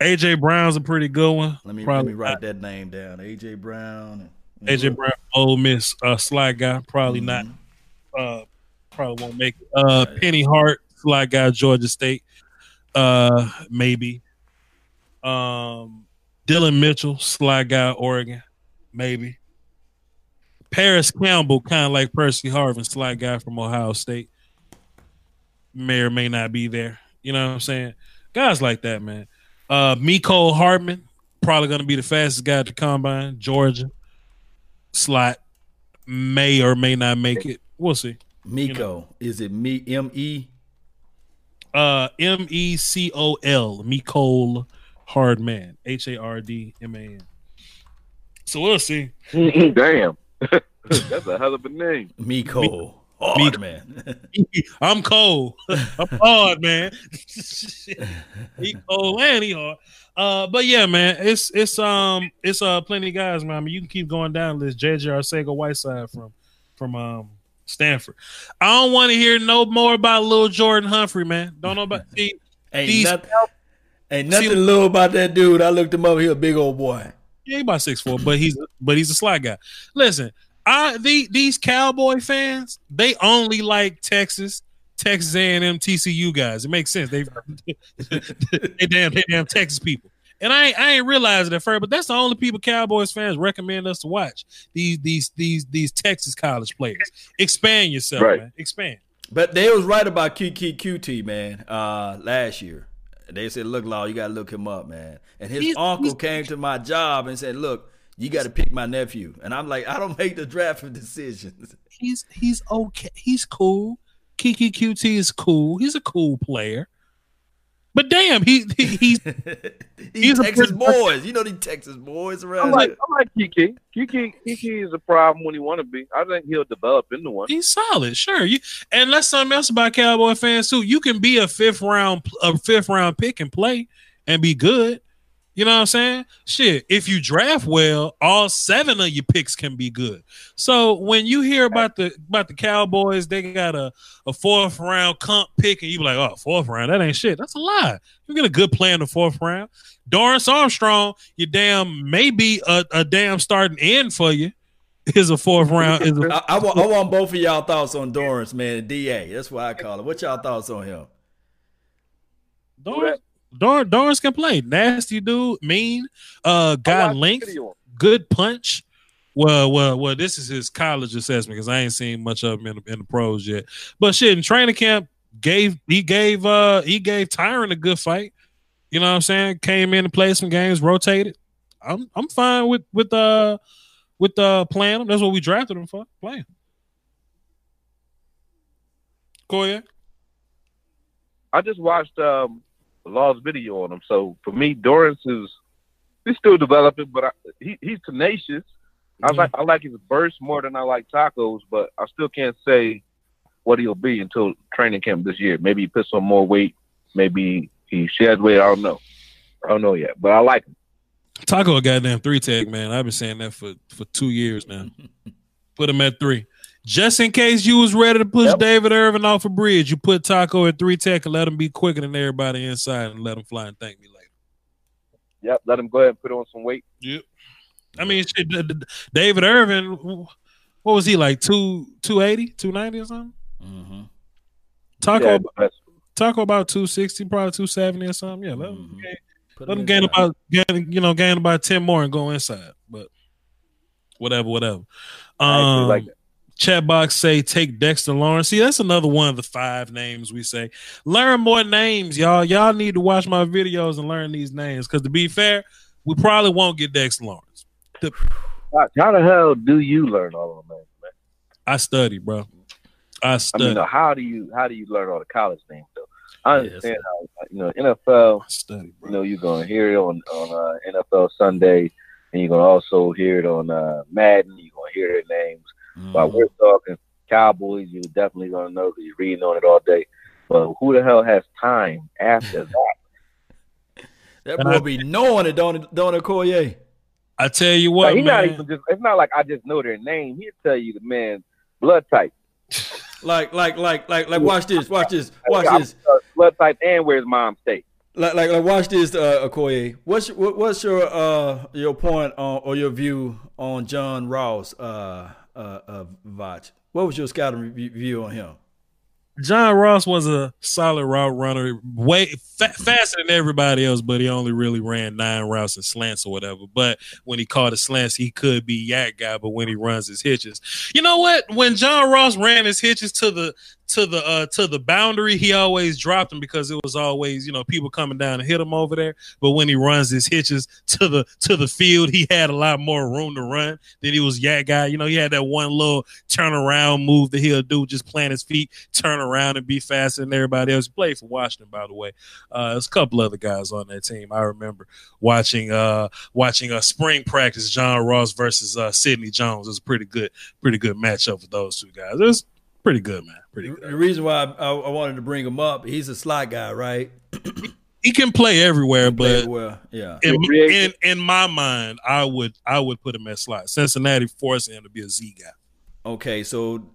AJ Brown's a pretty good one. Let me Probably let me write that name down. AJ Brown. AJ Brown, Ole Miss, uh, slot guy, probably not. Mhm. Uh, probably won't make it. Uh, Penny Hart, slot guy, Georgia State, uh, maybe. Um, Dillon Mitchell, slot guy, Oregon, maybe. Parris Campbell, kind of like Percy Harvin, slot guy from Ohio State, may or may not be there. You know what I'm saying? Guys like that, man. Uh, Miko Hardman, probably going to be the fastest guy at the combine. Georgia slot may or may not make it. We'll see. Miko. Is it me M E? Uh, M E C O L, Mecole Hardman, H A R D M A N. So we'll see. Damn, that's a hell of a name. Miko. Hard man. I'm cold. I'm hard, man. he cold and he hard. Uh, but yeah, man, it's it's um it's uh plenty of guys, man. I mean, you can keep going down the list. JJ Arcega Whiteside from from um Stanford. I don't want to hear no more about little Jordan Humphrey, man. Don't know about see, ain't These- nothing. Ain't nothing low about that dude. I looked him up. He a big old boy. Yeah, he about six four, but he's but he's a sly guy. Listen, I the these Cowboy fans, they only like Texas, Texas A and M, TCU guys. It makes sense. They they damn they damn Texas people. And I I ain't realizing it at first, but that's the only people Cowboys fans recommend us to watch. These these these these Texas college players. Expand yourself, Right. man. Expand. But they was right about Kiki QT, man, uh, last year. They said, look, Law, you got to look him up, man. And his He's- uncle he's- came to my job and said, look, you got to pick my nephew. And I'm like, I don't make the draft decisions. He's he's okay. He's cool. Kiki QT is cool. He's a cool player. But damn, he, he he's He's a Texas pretty- boys. You know these Texas boys around. I around like here. I like Kiki. Kiki Kiki is a problem when he want to be. I think he'll develop into one. he's solid, sure. You and that's something else about Cowboy fans too. You can be a fifth round a fifth round pick and play and be good. You know what I'm saying? Shit, if you draft well, all seven of your picks can be good. So when you hear about the about the Cowboys, they got a, a fourth round comp pick, and you be like, oh, fourth round, that ain't shit. That's a lie. You get a good play in the fourth round. Dorance Armstrong, you damn maybe a, a damn starting end for you is a fourth round. Is a, I, I, want, I want both of y'all thoughts on Dorance, man. DA. That's what I call it. What y'all thoughts on him? Dorance, Dor- Dorance can play. Nasty dude, mean, uh, got length, good punch. Well, well, well. This is his college assessment because I ain't seen much of him in the, in the pros yet. But shit, in training camp, gave he gave uh he gave Tyron a good fight. You know what I'm saying? Came in and played some games, rotated. I'm I'm fine with with uh with uh playing him. That's what we drafted him for. Playing. Koya. I just watched um Law's video on him. So for me, Dorance is he's still developing, but I, he he's tenacious. I like I like his burst more than I like tacos, but I still can't say what he'll be until training camp this year. Maybe he puts on more weight. Maybe he sheds weight. I don't know. I don't know yet, but I like him. Taco a goddamn three tag, man. I've been saying that for, for two years now. Put him at three. Just in case you was ready to push Yep. David Irving off a bridge, you put Taco at three tech and let him be quicker than everybody inside and let him fly and thank me later. Yep, let him go ahead and put on some weight. Yep. I mean, shit, D- D- David Irving, what was he like, two, 280, 290 or something? Mm-hmm. Taco, Yeah, Taco about 260, probably 270 or something. Yeah, let him, Mhm. gain, Put let him him gain about, gain, you know, gain about 10 more and go inside. But whatever, whatever. I Um, like that. Chat box say take Dexter Lawrence. See, that's another one of the five names we say. Learn more names, y'all. Y'all need to watch my videos and learn these names. Because to be fair, we probably won't get Dexter Lawrence. How, how the hell do you learn all of them names, man? I study, bro. I I study. mean, uh, how do you how do you learn all the college names though? I understand how you know NFL. I study, You know, you're gonna hear it on on uh, NFL Sunday, and you're gonna also hear it on uh, Madden. You're gonna hear their names. While Mhm. we're talking Cowboys, you're definitely gonna know because you're reading on it all day. But who the hell has time after that? That boy be knowing it, don't it, don't it, Corey? I tell you Like, what, he not man. even just. It's not like I just know their name. He'll tell you the man's blood type, Like, like, like, like, like. Watch this. Watch this. Watch I'm- this. uh, blood type, and where his mom stay. Like, like, like. Watch this, uh, Okoye. What's your- what, what's your uh your point on or your view on John Ross uh uh uh Vach? What was your scouting review view on him? John Ross was a solid route runner, way fa- faster than everybody else, but he only really ran nine routes and slants or whatever. But when he caught a slants, he could be YAC guy. But when he runs his hitches, you know what? When John Ross ran his hitches to the to the uh to the boundary, he always dropped them because it was always you know people coming down to hit him over there. But when he runs his hitches to the to the field, he had a lot more room to run than he was YAC guy. You know, he had that one little turn around move that he'll do, just plant his feet, turn around and be faster than everybody else. Played for Washington, by the way. Uh, there's a couple other guys on that team. I remember watching uh watching a spring practice, John Ross versus uh Sidney Jones. It was a pretty good, pretty good matchup for those two guys. It was pretty good, man. Pretty good. The reason why I, I, I wanted to bring him up, he's a slot guy, right? He can play everywhere, Played but well, yeah. in, in in my mind, I would I would put him at slot. Cincinnati forcing him to be a Z guy. Okay, so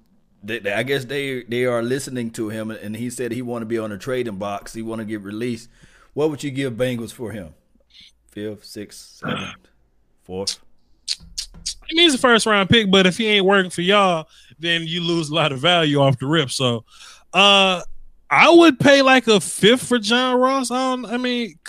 they, they- I guess they they are listening to him, and he said he want to be on a trading box. He want to get released. What would you give Bengals for him? Fifth, sixth, seventh, fourth? I mean, he's a first round pick, but if he ain't working for y'all, then you lose a lot of value off the rip. So, uh, I would pay like a fifth for John Ross. I don't. I mean,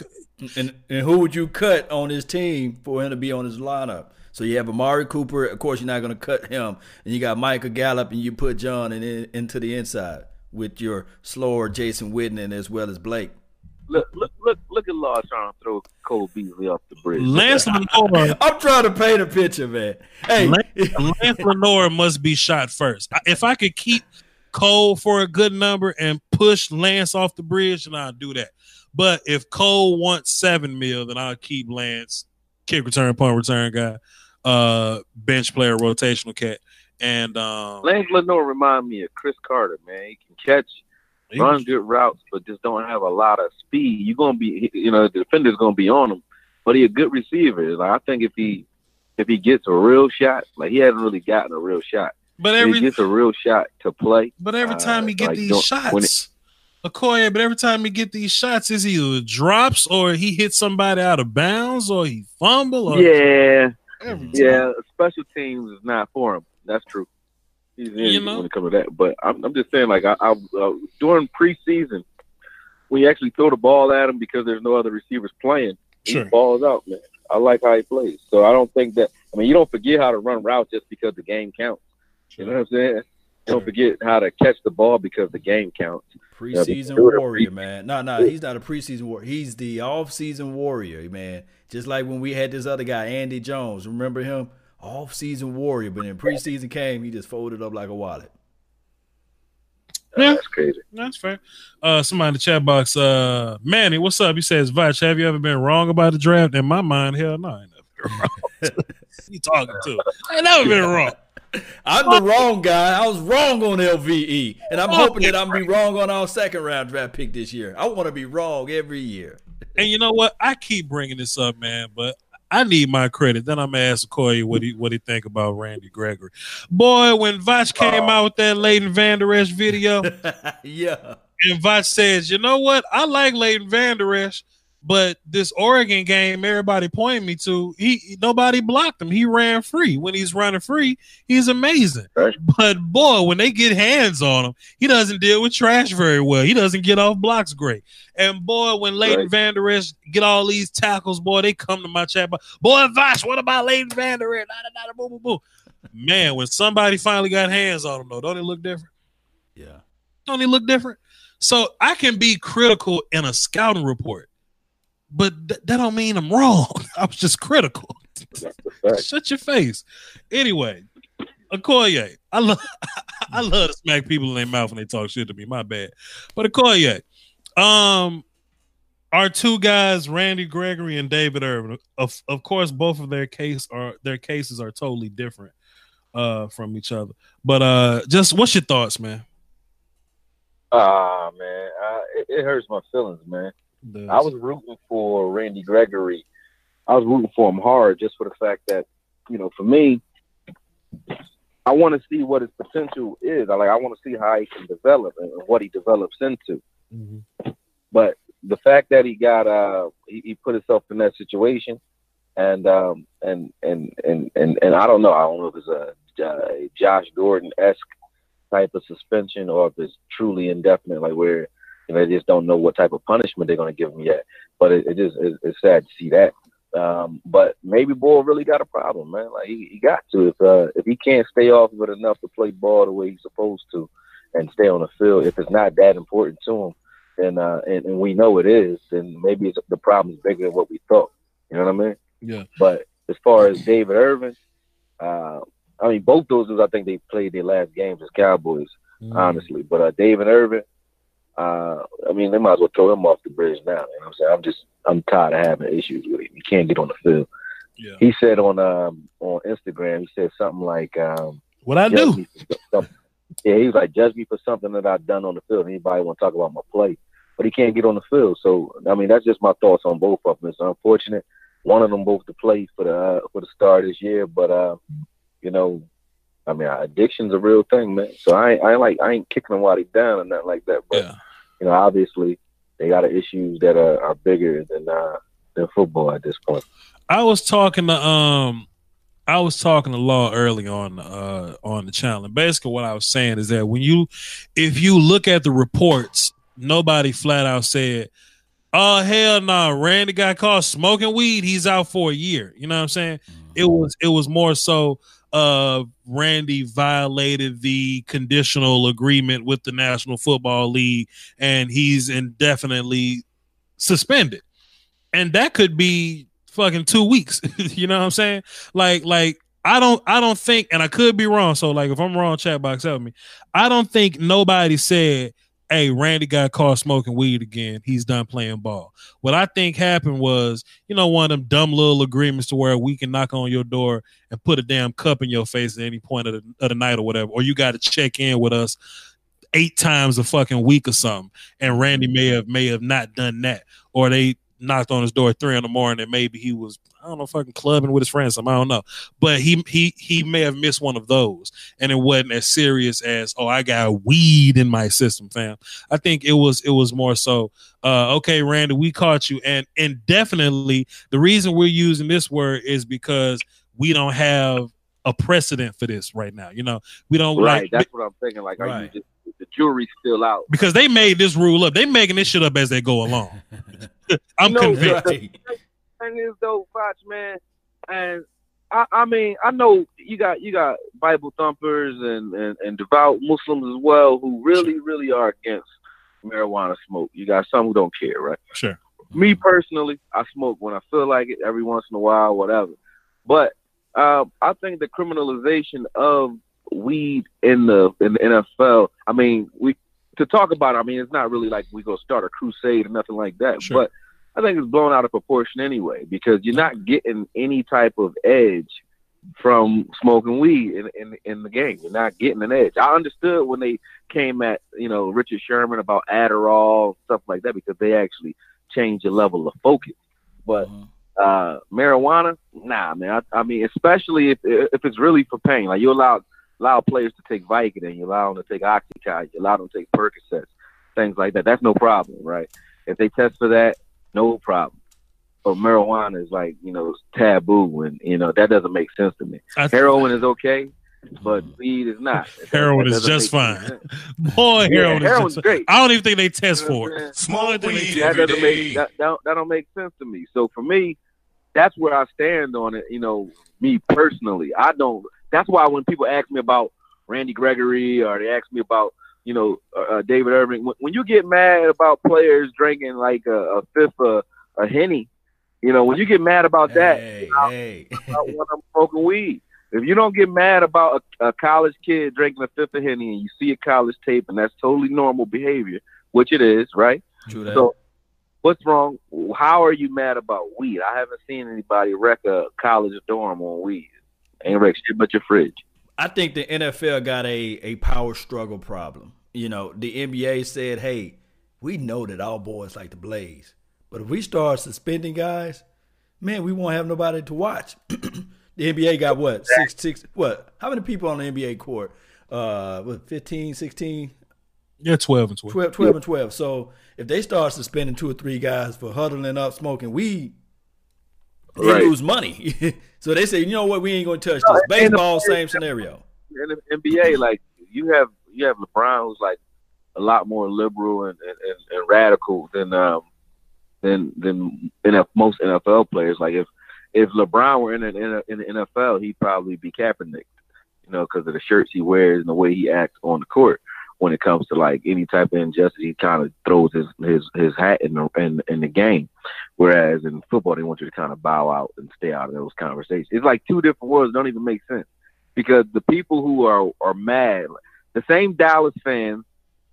and, and who would you cut on his team for him to be on his lineup? So you have Amari Cooper. Of course, you're not going to cut him, and you got Michael Gallup, and you put John in, in, into the inside with your slower Jason Witten as well as Blake. Look, look, look, look at Law trying to throw Cole Beasley off the bridge. Lance Lenoir. I'm trying to paint a picture, man. Hey, Lance, Lance Lenoir must be shot first. If I could keep Cole for a good number and push Lance off the bridge, then I'll do that. But if Cole wants seven mil, then I'll keep Lance, kick return, punt return guy, uh, bench player, rotational cat. And um, Lance Lenoir remind me of Chris Carter, man. He can catch he run good routes, but just don't have a lot of speed. You're gonna be, you know, the defender's gonna be on him, but he's a good receiver. Like I think if he if he gets a real shot, like he hasn't really gotten a real shot. But every if he gets a real shot to play. But every time uh, he get like these shots, Okoye, but every time he get these shots, is either drops or he hits somebody out of bounds or he fumble. Or yeah, yeah. Special teams is not for him. That's true. He's in You know? when it comes to that. But I'm, I'm just saying, like, I, I uh, during preseason, we actually throw the ball at him because there's no other receivers playing. Sure. He balls out, man. I like how he plays. So I don't think that. I mean, you don't forget how to run routes just because the game counts. You know what I'm saying? Don't forget how to catch the ball because the game counts. Preseason warrior, man. No, no, he's not a preseason warrior. He's the off-season warrior, man. Just like when we had this other guy, Andy Jones. Remember him? Off-season warrior, but in preseason came, he just folded up like a wallet. Yeah. That's crazy. That's fair. Uh, somebody in the chat box, uh, Manny, what's up? He says, Vach, have you ever been wrong about the draft? In my mind, hell no, I ain't never been wrong. you talking to? I ain't never been wrong. I'm the wrong guy. I was wrong on LVE, and I'm hoping that I'm be wrong on our second round draft pick this year. I want to be wrong every year. And you know what? I keep bringing this up, man, but I need my credit. Then I'm gonna ask Corey what he what he think about Randy Gregory. Boy, when Vach came oh. out with that Leighton Vander Esch video, yeah. and Vach says, "You know what? I like Leighton Vander Esch, but this Oregon game, everybody pointed me to, he nobody blocked him. He ran free. When he's running free, he's amazing. Right. But boy, when they get hands on him, he doesn't deal with trash very well. He doesn't get off blocks great. And boy, when Leighton Right. Vander Esch get all these tackles, boy, they come to my chat. Boy, boy Vosh, what about Leighton Vander Esch? Da, da, da, boom, boom, boom. Man, when somebody finally got hands on him, though, don't it look different? Yeah. Don't he look different? So I can be critical in a scouting report, but th- that don't mean I'm wrong. I was just critical. That's the fact. Shut your face. Anyway, Okoye, I love I love to smack people in their mouth when they talk shit to me. My bad. But Okoye, um, our two guys, Randy Gregory and David Irving, of of course, both of their case are their cases are totally different uh from each other. But uh just what's your thoughts, man? Ah, man, uh, it, it hurts my feelings, man. I was rooting for Randy Gregory. I was rooting for him hard just for the fact that, you know, for me, I want to see what his potential is. I like I want to see how he can develop and what he develops into. Mhm. But the fact that he got uh he, he put himself in that situation and um and and and and, and I don't know, I don't know if it's a, a Josh Gordon esque type of suspension or if it's truly indefinite, like where you know they just don't know what type of punishment they're gonna give him yet. But it, it just it, it's sad to see that. Um, but maybe Boy really got a problem, man. Like he, he got to if uh, if he can't stay off of it enough to play ball the way he's supposed to and stay on the field, if it's not that important to him, then uh, and, and we know it is, then maybe it's, the problem's bigger than what we thought. You know what I mean? Yeah. But as far as David Irving, uh, I mean both those dudes, I think they played their last games as Cowboys Mm. honestly. But uh, David Irving, uh, I mean, they might as well throw him off the bridge now. You know what I'm saying? I'm just, I'm tired of having issues with him. He can't get on the field. Yeah. He said on um, on Instagram, he said something like, um, What I do? me for something. Yeah, he was like, judge me for something that I've done on the field. Anybody want to talk about my play? But he can't get on the field. So I mean, that's just my thoughts on both of them. It's unfortunate. One of them both to play for the uh, for the start this year, but uh, you know, I mean, addiction's a real thing, man. So I ain't, I like I ain't kicking them while they down or nothing like that. But Yeah. You know, obviously, they got issues that are, are bigger than uh, than football at this point. I was talking to um I was talking to Law early on uh on the channel. And basically what I was saying is that when you if you look at the reports, nobody flat out said, Oh hell no, nah, Randy got caught smoking weed, he's out for a year. You know what I'm saying? It was it was more so uh Randy violated the conditional agreement with the National Football League and he's indefinitely suspended. And that could be fucking two weeks. you know what I'm saying? Like, like I don't, I don't think, and I could be wrong. So, like, if I'm wrong, chat box help me. I don't think nobody said, "Hey, Randy got caught smoking weed again. He's done playing ball." What I think happened was, you know, one of them dumb little agreements to where we can knock on your door and put a damn cup in your face at any point of the, of the night or whatever, or you got to check in with us eight times a fucking week or something. And Randy may have may have not done that, or they knocked on his door at three in the morning and maybe he was I don't know fucking clubbing with his friends. Something, I don't know, but he he he may have missed one of those, and it wasn't as serious as oh I got weed in my system, fam. I think it was it was more so uh, okay, Randy, we caught you, and and definitely the reason we're using this word is because we don't have a precedent for this right now. You know, we don't right. like That's what I'm thinking. Like, are you just the jury's still out because they made this rule up. They making this shit up as they go along. I'm You know, convinced. the- thing is though, Fox man, and I, I mean, I know you got you got Bible thumpers and, and, and devout Muslims as well who really, really are against marijuana smoke. You got some who don't care, right? Sure. Me personally, I smoke when I feel like it, every once in a while, whatever. But um, I think the criminalization of weed in the in the NFL. I mean, we to talk about. it, I mean, it's not really like we go start a crusade or nothing like that. Sure. But I think it's blown out of proportion anyway because you're not getting any type of edge from smoking weed in, in in the game. You're not getting an edge. I understood when they came at you know Richard Sherman about Adderall stuff like that because they actually changed the level of focus. But Mhm. uh, marijuana, nah, man. I, I mean, especially if if it's really for pain, like you allow allow players to take Vicodin, you allow them to take Oxycontin, you allow them to take Percocets, things like that. That's no problem, right? If they test for that, no problem. But marijuana is like you know taboo, and you know that doesn't make sense to me. I- Heroin is okay, but weed is not. Heroin is just fine. sense. Boy, Yeah, heroin is heroin's just, great. I don't even think they test You know for it. saying? Smoke weed that every doesn't make that, that, that don't make sense to me. So for me, that's where I stand on it. You know, me personally, I don't. That's why when people ask me about Randy Gregory or they ask me about you know uh, uh, David Irving, when, when you get mad about players drinking like a, a fifth of a henny, you know, when you get mad about that, Hey, hey. about when I'm smoking weed. If you don't get mad about a, a college kid drinking a fifth of henny and you see a college tape and that's totally normal behavior, which it is, right? True that. So, what's wrong? How are you mad about weed? I haven't seen anybody wreck a college dorm on weed. Ain't wreck shit but your fridge. I think the NFL got a, a power struggle problem. You know, the NBA said, hey, we know that all boys like to blaze. But if we start suspending guys, man, we won't have nobody to watch. the NBA got what? Six, six, what? How many people on the NBA court? Uh, what, 15, 16, Yeah, 12 and 12. 12, 12 and 12. So if they start suspending two or three guys for huddling up, smoking weed, they Right. lose money. so they say, you know what, we ain't going to touch No, this. Baseball, same scenario. In the NBA, like you have you have LeBron who's like a lot more liberal and, and, and, and radical than um than than NF, most NFL players. Like if if LeBron were in an, in, a, in the NFL, he'd probably be Kaepernick, you know, because of the shirts he wears and the way he acts on the court. When it comes to like any type of injustice, he kind of throws his his his hat in the in, in the game. Whereas in football, they want you to kind of bow out and stay out of those conversations. It's like two different worlds. Don't even make sense because the people who are are mad, the same Dallas fans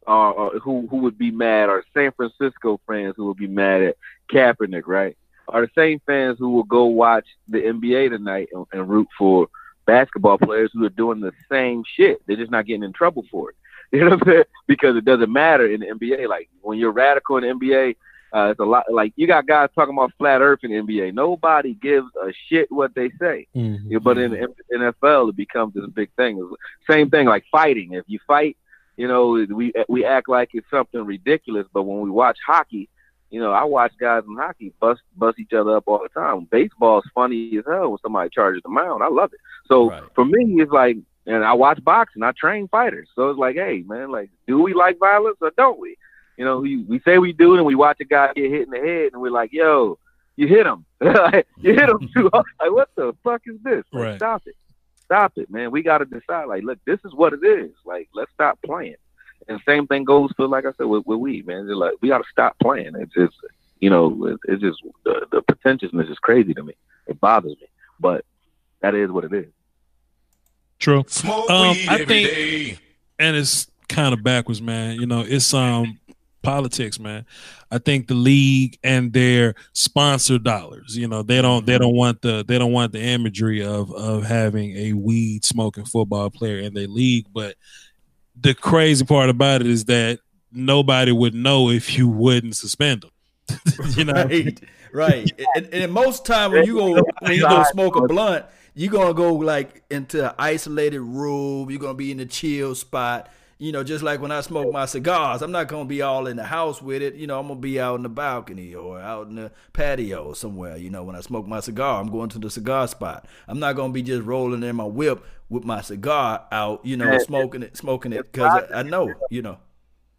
are, are who who would be mad, or San Francisco fans who would be mad at Kaepernick, right? Are the same fans who will go watch the NBA tonight and, and root for basketball players who are doing the same shit. They're just not getting in trouble for it. You know what I'm saying? Because it doesn't matter in the NBA. Like when you're radical in the NBA, uh, it's a lot. Like you got guys talking about flat Earth in the NBA. Nobody gives a shit what they say. Mhm. Yeah, but in the NFL, it becomes this big thing. Same thing like fighting. If you fight, you know, we we act like it's something ridiculous. But when we watch hockey, You know, I watch guys in hockey bust bust each other up all the time. Baseball's funny as hell when somebody charges the mound. I love it. So Right. for me, it's like, and I watch boxing. I train fighters. So it's like, hey, man, like, do we like violence or don't we? You know, we, we say we do, and we watch a guy get hit in the head, and we're like, yo, you hit him. you hit him too hard. Like, what the fuck is this? Like, Right. Stop it. Stop it, man. We got to decide, like, look, this is what it is. Like, let's stop playing. And same thing goes for, like I said, with, with weed, man. They're like, we got to stop playing. It's just, you know, it- it's just, the, the pretentiousness is crazy to me. It bothers me. But that is what it is. True. Smoke Um, weed I every think- day. and it's kind of backwards, man. You know, it's um politics, man. I think the league and their sponsor dollars, you know, they don't they don't want the they don't want the imagery of of having a weed smoking football player in their league. But the crazy part about it is that nobody would know if you wouldn't suspend them. you know, right, right. And, and most time when you go when you go smoke a blunt, you gonna go like into an isolated room. You're gonna be in a chill spot. You know, just like when I smoke my cigars, I'm not gonna be all in the house with it. You know, I'm gonna be out in the balcony or out in the patio somewhere. You know, when I smoke my cigar, I'm going to the cigar spot. I'm not gonna be just rolling in my whip with my cigar out. You know, smoking it, smoking it because I, I know. You know,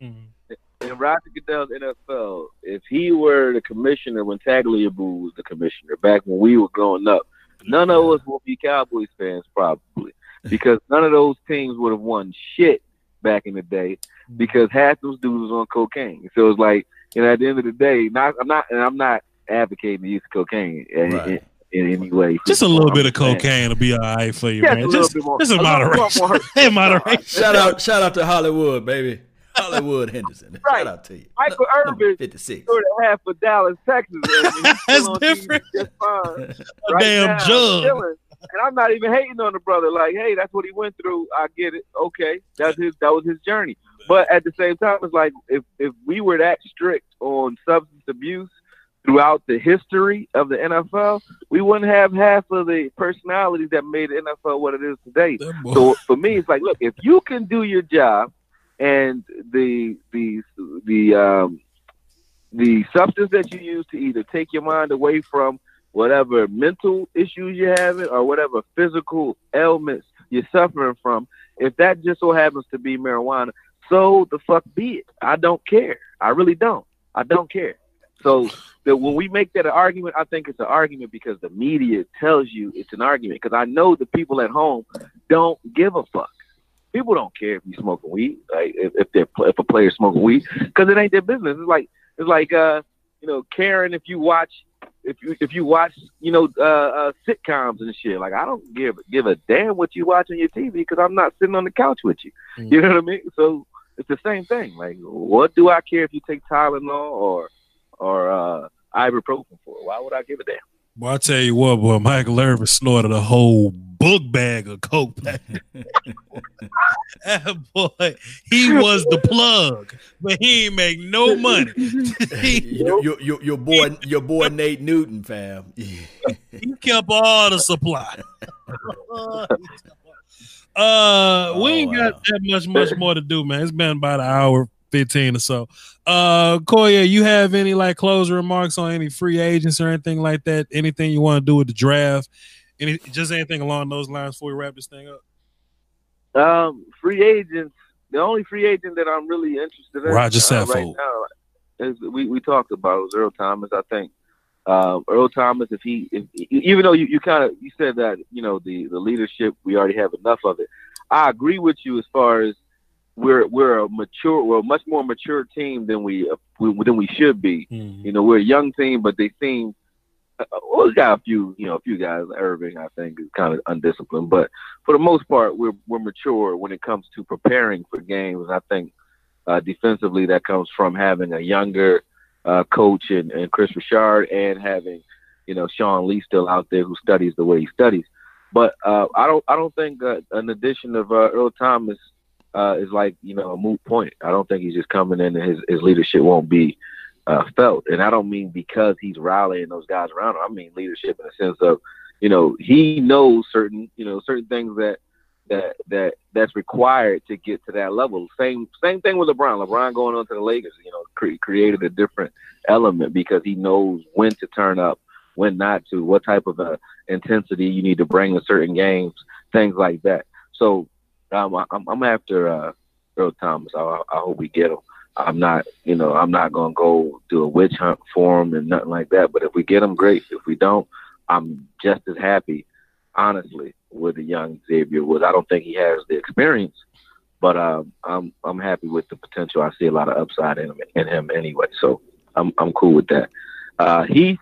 mm-hmm. in Roger Goodell's NFL, if he were the commissioner when Tagliabue was the commissioner back when we were growing up, none of us would be Cowboys fans probably because none of those teams would have won shit back in the day mm-hmm. because half those dudes was on cocaine. So it's like, you know, at the end of the day, not I'm not and I'm not advocating the use of cocaine in, Right. in, in any way. just a little bit of cocaine will be all right for you, Just a man. little Just, bit more- just a in moderation. more. in moderation. shout out, shout out to Hollywood, baby. Hollywood Henderson. Right. Shout out to you. Michael Number Irvin 56. sort of half of Dallas, Texas. That's still on TV different. Just fine. A right damn now, jug. And I'm not even hating on the brother. Like, hey, that's what he went through. I get it. Okay, that's his. That was his journey. But at the same time, it's like if if we were that strict on substance abuse throughout the history of the NFL, we wouldn't have half of the personalities that made the NFL what it is today. So for me, it's like, look, if you can do your job, and the the the um, the substance that you use to either take your mind away from whatever mental issues you're having or whatever physical ailments you're suffering from, if that just so happens to be marijuana, so the fuck be it. I don't care. I really don't. I don't care. So that when we make that an argument, I think it's an argument because the media tells you it's an argument. Because I know the people at home don't give a fuck. People don't care if you smoking weed, like if if, they're, if a player's smoking weed, because it ain't their business. It's like it's like uh you know caring if you watch if you if you watch you know uh, uh sitcoms and shit. Like I don't give give a damn what you watch on your TV because I'm not sitting on the couch with you. Mm. You know what I mean? So it's the same thing. Like what do I care if you take Tylenol or or uh ibuprofen for? Why would I give a damn? Boy, I tell you what, boy, Michael Irvin snorted a whole book bag of coke. that boy, he was the plug, but he ain't make no money. he, your, your, your, your boy, your boy Nate Newton, fam. he kept all the supply. uh, we ain't got that much, much more to do, man. It's been about an hour, fifteen or so. Uh, Koya, you have any like closing remarks on any free agents or anything like that? Anything you want to do with the draft? Any just anything along those lines before we wrap this thing up? Um, free agents. The only free agent that I'm really interested in Roger uh, right Saffold. now is we, we talked about was Earl Thomas. I think uh, Earl Thomas, if he, if, even though you, you kind of you said that you know the the leadership we already have enough of it. I agree with you as far as we're we're a mature, we're a much more mature team than we, uh, we than we should be. Mhm. You know, we're a young team, but they seem. Uh, well, we got a few, you know, a few guys. Irving, I think, is kind of undisciplined, but for the most part, we're we're mature when it comes to preparing for games. I think uh, defensively, that comes from having a younger uh, coach and, and Kris Richard, and having you know Sean Lee still out there who studies the way he studies. But uh, I don't I don't think uh, an addition of uh, Earl Thomas uh, is like you know a moot point. I don't think he's just coming in and his his leadership won't be uh, felt. And I don't mean because he's rallying those guys around him. I mean leadership in the sense of, you know, he knows certain, you know, certain things that that that that's required to get to that level. Same same thing with LeBron. LeBron going on to the Lakers, you know, cre- created a different element because he knows when to turn up, when not to, what type of uh, intensity you need to bring in certain games, things like that. So um, I'm, I'm after uh, Earl Thomas. I, I hope we get him. I'm not, you know, I'm not gonna go do a witch hunt for him and nothing like that. But if we get him, great. If we don't, I'm just as happy, honestly, with the young Xavier Woods. I don't think he has the experience, but um, I'm I'm happy with the potential. I see a lot of upside in him in him anyway. So I'm I'm cool with that. Uh, Heath,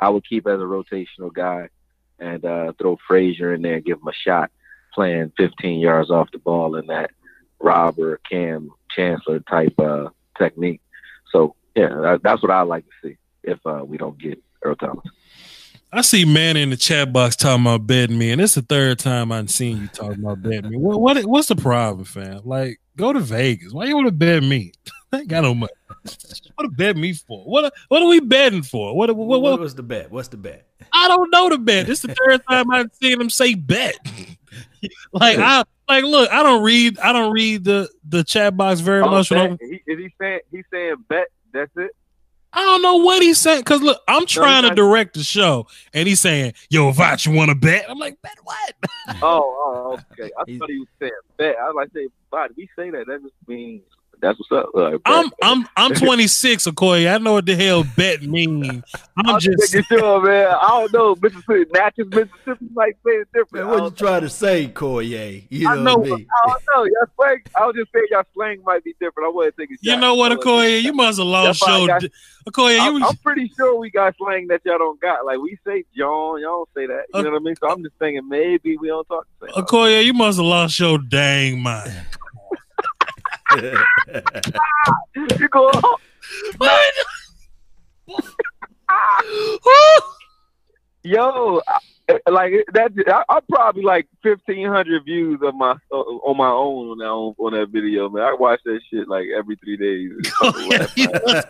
I would keep as a rotational guy and uh, throw Frazier in there and give him a shot playing 15 yards off the ball in that Robber Kam Chancellor type uh, technique. So yeah, that, that's what I like to see if uh, we don't get Earl Thomas. I see man in the chat box talking about betting me, and it's the third time I've seen you talking about betting me. What, what what's the problem, fam? Like, go to Vegas. Why you want to bet me? I ain't got no money. What to bet me for? What what are we betting for? What what, What, what, was the bet? What's the bet? I don't know the bet. This is the third time I've seen him say bet. like I like look, I don't read I don't read the the chat box very Oh, much. when bet- he, is he saying he's saying bet? That's it. I don't know what he's saying because look, I'm trying to direct the show, and he's saying, "Yo, Vach, you want to bet?" I'm like, "Bet what?" Oh, oh, okay. I thought he was saying bet. I was like, say, but we say that. That just means that's what's up. Like, I'm bet. I'm I'm 26, Okoye. I know what the hell bet means. I'm I'm just making sure, man. I don't know. Mississippi, Natchez, Mississippi might say it different. Man, what you don't, trying to say, Corey? You I know, know. what I I don't know. Y'all slang. I was just saying y'all slang might be different. I want to take a you know what, I wanna take a Okoye, you must have lost That's why I your got- Okoye. I'm, You I'm pretty sure we got slang that y'all don't got. Like we say John, y'all don't say that. You Uh, know what I mean? So I'm just thinking maybe we don't talk the same. Okoye, you must have lost your dang mind. You go. What? Yo, I- like that. I, I'm probably like fifteen hundred views of my uh, on my own on that on that video, man. I watch that shit like every three days. you, must,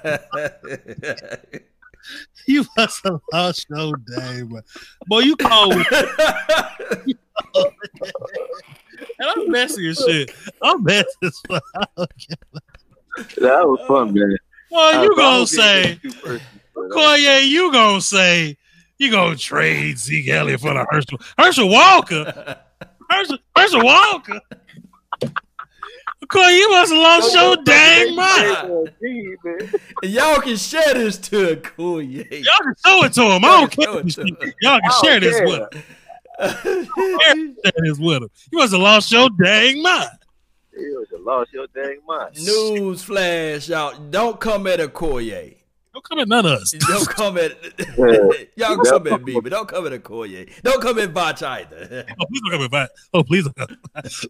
you must have lost your dang mind. Boy, you call me. And I'm messing your shit. I'm messing as fuck. that was fun, man. Boy, I- you I gonna say, get two persons, but, uh, Koye, you gonna say, you gonna trade Zeke Elliott for the Herschel, Herschel Walker, Herschel, Herschel Walker. Koye, you must have lost your dang mind. Gee. Y'all can share this to Corey. Y'all can show it to him. I don't care. Show it to. Y'all can share this with him. Share this with him. You must have lost your dang mind. You lost your dang mind. News flash, y'all. Don't come at a Corey. Don't come at none of us. Don't come at y'all come at me, but don't come at a Corey. Don't come at Botch either. Oh, please don't come and fight. Oh, please don't come.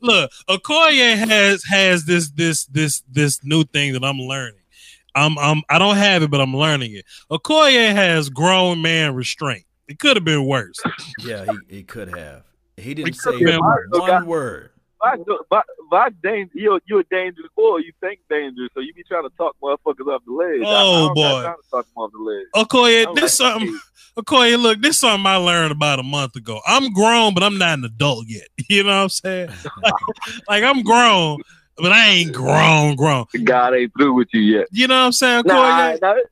Look, Okoye has has this this this this new thing that I'm learning. I'm I'm I don't have it, but I'm learning it. Okoye has grown man restraint. It could have been worse. yeah, he, he could have. He didn't It say could've been worse. one word. But, but, but danger, you're, you're a dangerous boy. You think dangerous, so you be trying to talk motherfuckers off the ledge. I- I Oh, don't got boy. time to talk them off the ledge. Okoye, I'm this like, something. Okoye, look, this something I learned about a month ago. I'm grown, but I'm not an adult yet. You know what I'm saying? Like, like, I'm grown, but I ain't grown, grown. God ain't through with you yet. You know what I'm saying, Nah, Okoye? nah, it, it,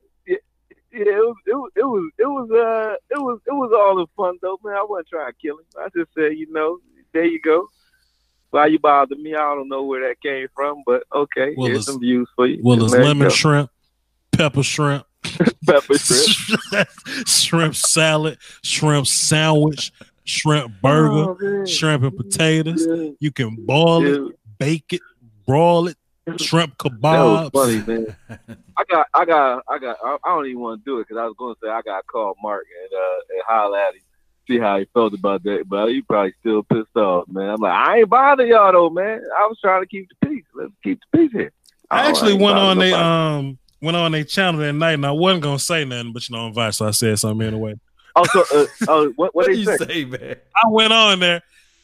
yeah, it was, it was, it was, it was, uh, it was, it was all in fun though, man. I wasn't trying to kill him. I just said, you know, there you go. Why you bother me? I don't know where that came from, but okay, Well, here's some views for you. Well, it's lemon shrimp, pepper shrimp, pepper shrimp. shrimp salad, shrimp sandwich, shrimp burger, Oh, shrimp and potatoes. Yeah, You can boil it, bake it, broil it, shrimp That was funny, man. I got, I got, I got. I, I don't even want to do it because I was going to say I got to call Mark and uh and holler at him, see how he felt about that. But he probably still pissed off, man. I'm like, I ain't bother y'all though, man. I was trying to keep the peace. Let's keep the peace here. I Oh, actually went on they um went on their channel that night and I wasn't gonna say nothing, but you know, I'm invited, so I said something anyway. Oh, so, uh, oh, what, what What do they you say? say, man? I went on there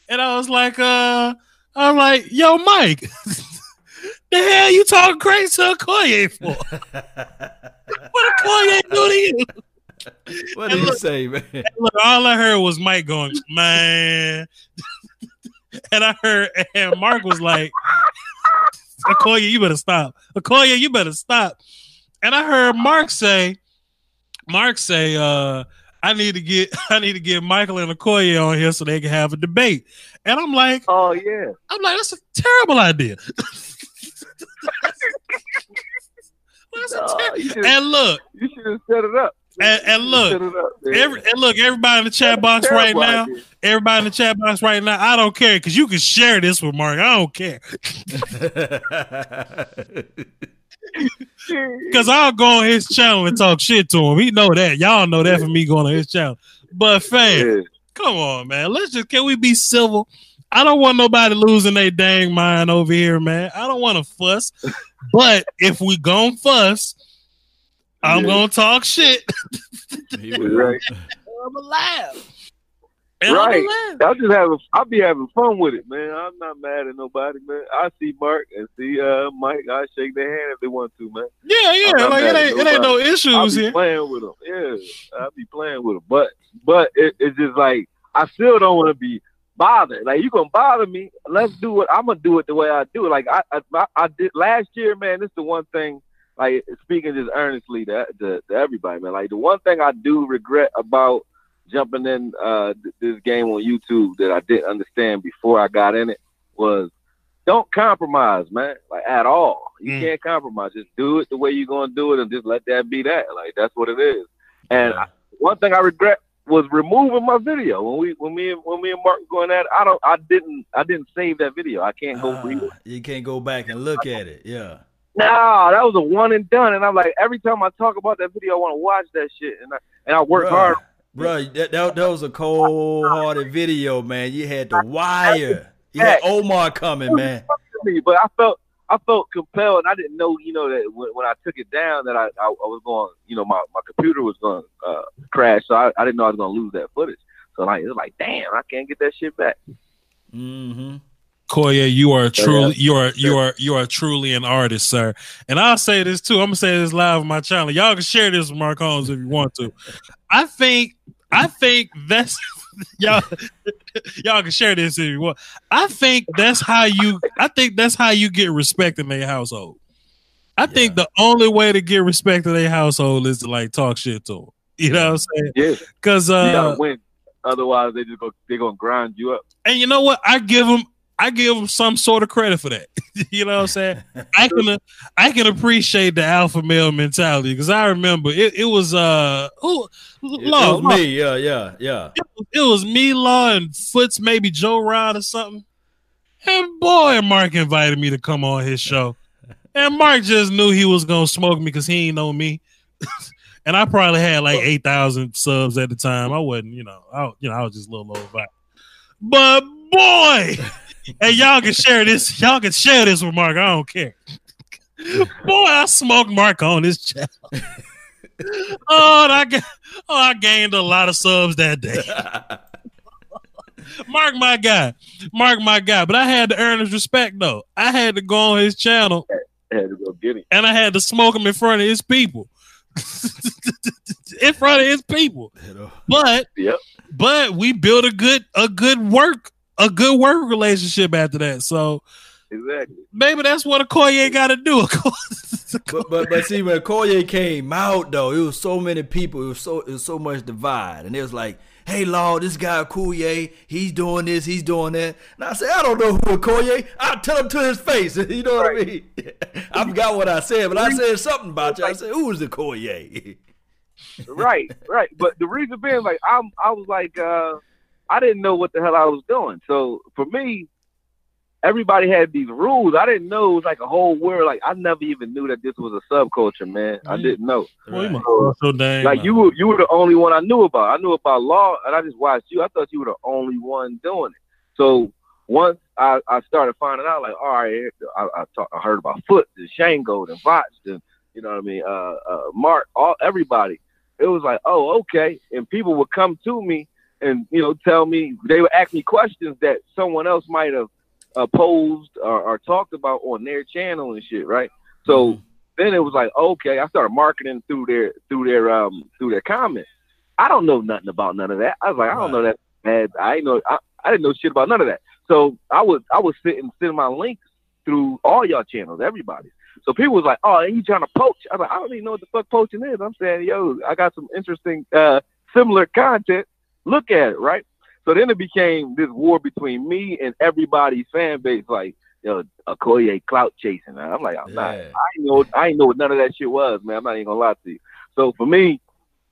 and I was like, uh, I'm like, yo, Mike, the hell you talking crazy to Okoye for? What Okoye do to you? what do you say, man? Look, all I heard was Mike going, man. and I heard, and Mark was like, Okoye, you better stop. Okoye, you better stop. And I heard Mark say, Mark say, uh, I need to get I need to get Michael and Okoye on here so they can have a debate. And I'm like, Oh yeah. I'm like, that's a terrible idea. That's a ter- should and look, you should have set it up. and, and look, up, every and look, everybody in the chat box right Terrible now, idea. everybody in the chat box right now, I don't care because you can share this with Mark. I don't care because I'll go on his channel and talk shit to him. He know that. Y'all know that from me going on his channel. But fam, Yeah. come on, man. Let's just can we be civil? I don't want nobody losing their dang mind over here, man. I don't want to fuss. But if we gon' fuss, I'm Yeah. gonna talk shit. He Right. I'm alive. And Right. I'm alive. I'll just have I'll be having fun with it, man. I'm not mad at nobody, man. I see Mark and see uh Mike. I shake their hand if they want to, man. Yeah, yeah. I'm Like it ain't it ain't no I'll issues be here. playing with them. Yeah, I'll be playing with them. But but it, it's just like I still don't want to be bothered. Like you gonna bother me? Let's do it. I'm gonna do it the way I do it. Like I I, I did last year, man. This is the one thing. Like speaking just earnestly to, to, to everybody, man. Like the one thing I do regret about jumping in uh, th- this game on YouTube that I didn't understand before I got in it was don't compromise, man. Like at all. You Mm. can't compromise. Just do it the way you're gonna do it, and just let that be that. Like that's what it is. And I, one thing I regret was removing my video when we when me and when me and Mark were going at it. I don't I didn't I didn't save that video. I can't go ah, it. you can't go back and look at it. Yeah. No, that was a one and done. And I'm like, every time I talk about that video, I want to watch that shit. And I and I work Bruh, hard. Bruh, that, that, that was a cold hearted video, man. You had the wire. You had Omar coming, man. but I felt I felt compelled, and I didn't know, you know, that when, when I took it down, that I, I, I was going, you know, my, my computer was going to uh, crash, so I, I didn't know I was going to lose that footage. So like, it was like, damn, I can't get that shit back. Mm-hmm. Koya, you are truly you are you are you are truly an artist, sir. And I'll say this too. I'm gonna say this live on my channel. Y'all can share this with Mark Holmes if you want to. I think I think that's y'all y'all can share this if you want. I think that's how you I think that's how you get respect in their household. I think the only way to get respect in their household is to like talk shit to them. You know what I'm saying? Yeah, Because you uh, gotta win. Otherwise, they just go, they're gonna grind you up. and you know what? I give them I give them some sort of credit for that. you know what I'm saying? I can I can appreciate the alpha male mentality because I remember it, it was uh who It, Law, it was me. Yeah, yeah, yeah. it was me, Law, and Foots, maybe Joe Rod or something. And boy, Mark invited me to come on his show. And Mark just knew he was gonna smoke me because he ain't know me. and I probably had like eight thousand subs at the time. I wasn't, you know, I you know, I was just a little low vibe. But boy, and y'all can share this, y'all can share this with Mark. I don't care. boy, I smoked Mark on this channel. oh, I ga- oh, I gained a lot of subs that day. Mark my guy. Mark my guy. But I had to earn his respect though. I had to go on his channel I had to go get him. and I had to smoke him in front of his people. in front of his people. But Yep. but we built a good a good work a good work relationship after that. So Exactly. maybe that's what a Koye got to do. but but but see when Koye came out though, it was so many people. It was so it was so much divide, and it was like, "Hey, Law, this guy Koye, he's doing this, he's doing that." And I said, "I don't know who a Koye. I'll tell him to his face." You know what I mean? I forgot what I said, but I said something about you. I said, "Who is the Koye?" right, right. But the reason being, like, I'm, I was like, uh, I didn't know what the hell I was doing. So for me, everybody had these rules. I didn't know it was like a whole world. Like, I never even knew that this was a subculture, man. I Mhm. didn't know. Right. must- so dang. Like, you were, you were the only one I knew about. I knew about law, and I just watched you. I thought you were the only one doing it. So once I, I started finding out, like, all right, I, I, talk, I heard about Foot and Shango and Botched and you know what I mean, uh, uh, Mark, all everybody. It was like, oh, okay. And people would come to me and you know tell me they would ask me questions that someone else might have uh, posed or, or talked about on their channel and shit, right? So then it was like, okay, I started marketing through their through their um through their comments. I don't know nothing about none of that. I was like, I don't know that. I ain't know I, I didn't know shit about none of that. So I was I was sitting sending my links through all y'all channels, everybody. So people was like, "Oh, are you trying to poach?" I was like, "I don't even know what the fuck poaching is." I'm saying, "Yo, I got some interesting, uh, similar content. Look at it, right?" So then it became this war between me and everybody's fan base, like, "Yo, know, Okoye clout chasing." I'm like, "I'm not. I ain't know. I know what none of that shit was, man. I'm not even gonna lie to you." So for me,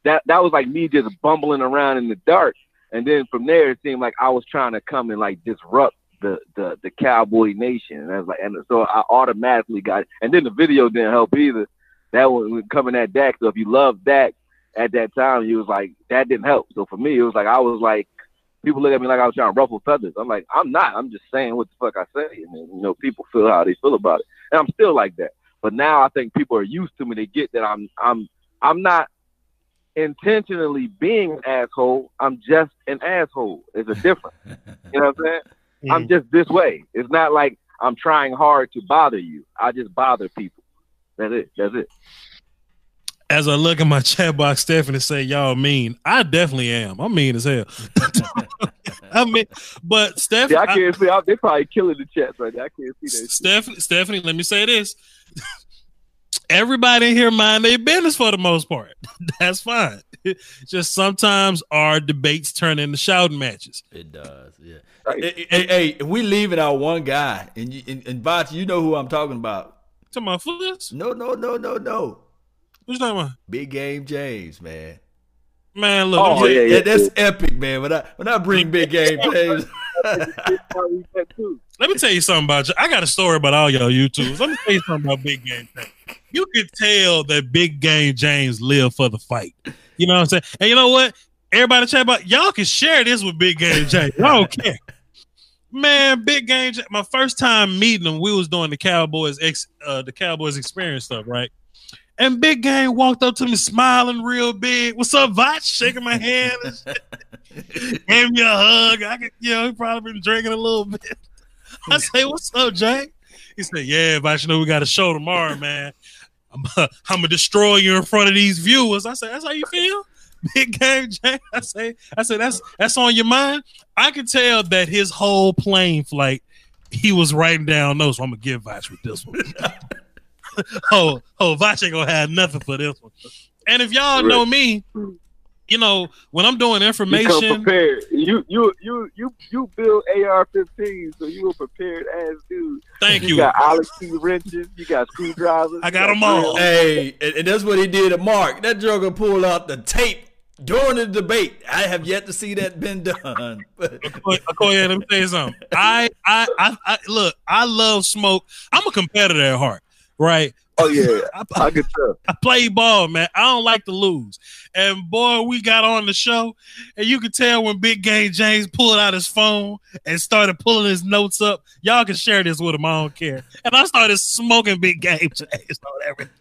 that that was like me just bumbling around in the dark, and then from there it seemed like I was trying to come and like disrupt the the the cowboy nation, and I was like, and so I automatically got, and then the video didn't help either. That was coming at Dak. So if you love Dak at that time, he was like that didn't help. So for me, it was like I was like. People look at me like I was trying to ruffle feathers. I'm like, I'm not. I'm just saying what the fuck I say, and then, you know, people feel how they feel about it, and I'm still like that. But now I think people are used to me. They get that I'm I'm I'm not intentionally being an asshole. I'm just an asshole. It's a difference. You know what I'm saying? I'm just this way. It's not like I'm trying hard to bother you. I just bother people. That's it. That's it. As I look at my chat box, Stephanie say, "Y'all mean." I definitely am. I'm mean as hell. I mean, but Stephanie, See, I can't see. I, they probably killing the chats right now. I can't see that. shit. Stephanie, Stephanie, let me say this. Everybody in here mind their business for the most part. That's fine. Just sometimes our debates turn into shouting matches. It does, yeah. Right. Hey, hey, hey, if we leaving out one guy, and you, and, and Bach, you know who I'm talking about. To my foots. No, no, no, no, no. Who's talking about? Big Game James, man. Man, look. Oh, let yeah, yeah. that's epic, man. When I when I bring Big Game James, Let me tell you something about you. I got a story about all y'all YouTubers. Let me tell you something about Big Game James. You could tell that Big Game James lived for the fight. You know what I'm saying? And you know what? Everybody chat about y'all can share this with Big Game James. I don't care. Man, Big Game my first time meeting him, we was doing the Cowboys ex uh, the Cowboys experience stuff, right? And Big Game walked up to me smiling real big. What's up, Vach? Shaking my hand. and. Gave me a hug. I could, you know, he probably been drinking a little bit. I say, "What's up, Jay?" He said, "Yeah, but you know we got a show tomorrow, man. I'm, uh, I'm gonna destroy you in front of these viewers." I said, "That's how you feel, big game, Jay." I say, "I said that's that's on your mind." I could tell that his whole plane flight, he was writing down notes. I'm gonna give Vash with this one. oh, oh, Vash ain't gonna have nothing for this one. And if y'all know me, you know when I'm doing You information. prepared. You you you you you build AR-15, so you a prepared ass dude. Thank You you. got Allen key wrenches. You got screwdrivers. I got them all. hey, and, and that's what he did to Mark. That joker pulled out the tape during the debate. I have yet to see that been done. But Okoye, let me tell you something. I, I, I, I, look. I love smoke. I'm a competitor at heart, right? Oh yeah, I, I could tell. I play ball, man. I don't like to lose. And boy, we got on the show, and you could tell when Big Game James pulled out his phone and started pulling his notes up. Y'all can share this with him. I don't care. And I started smoking Big Game James on everything.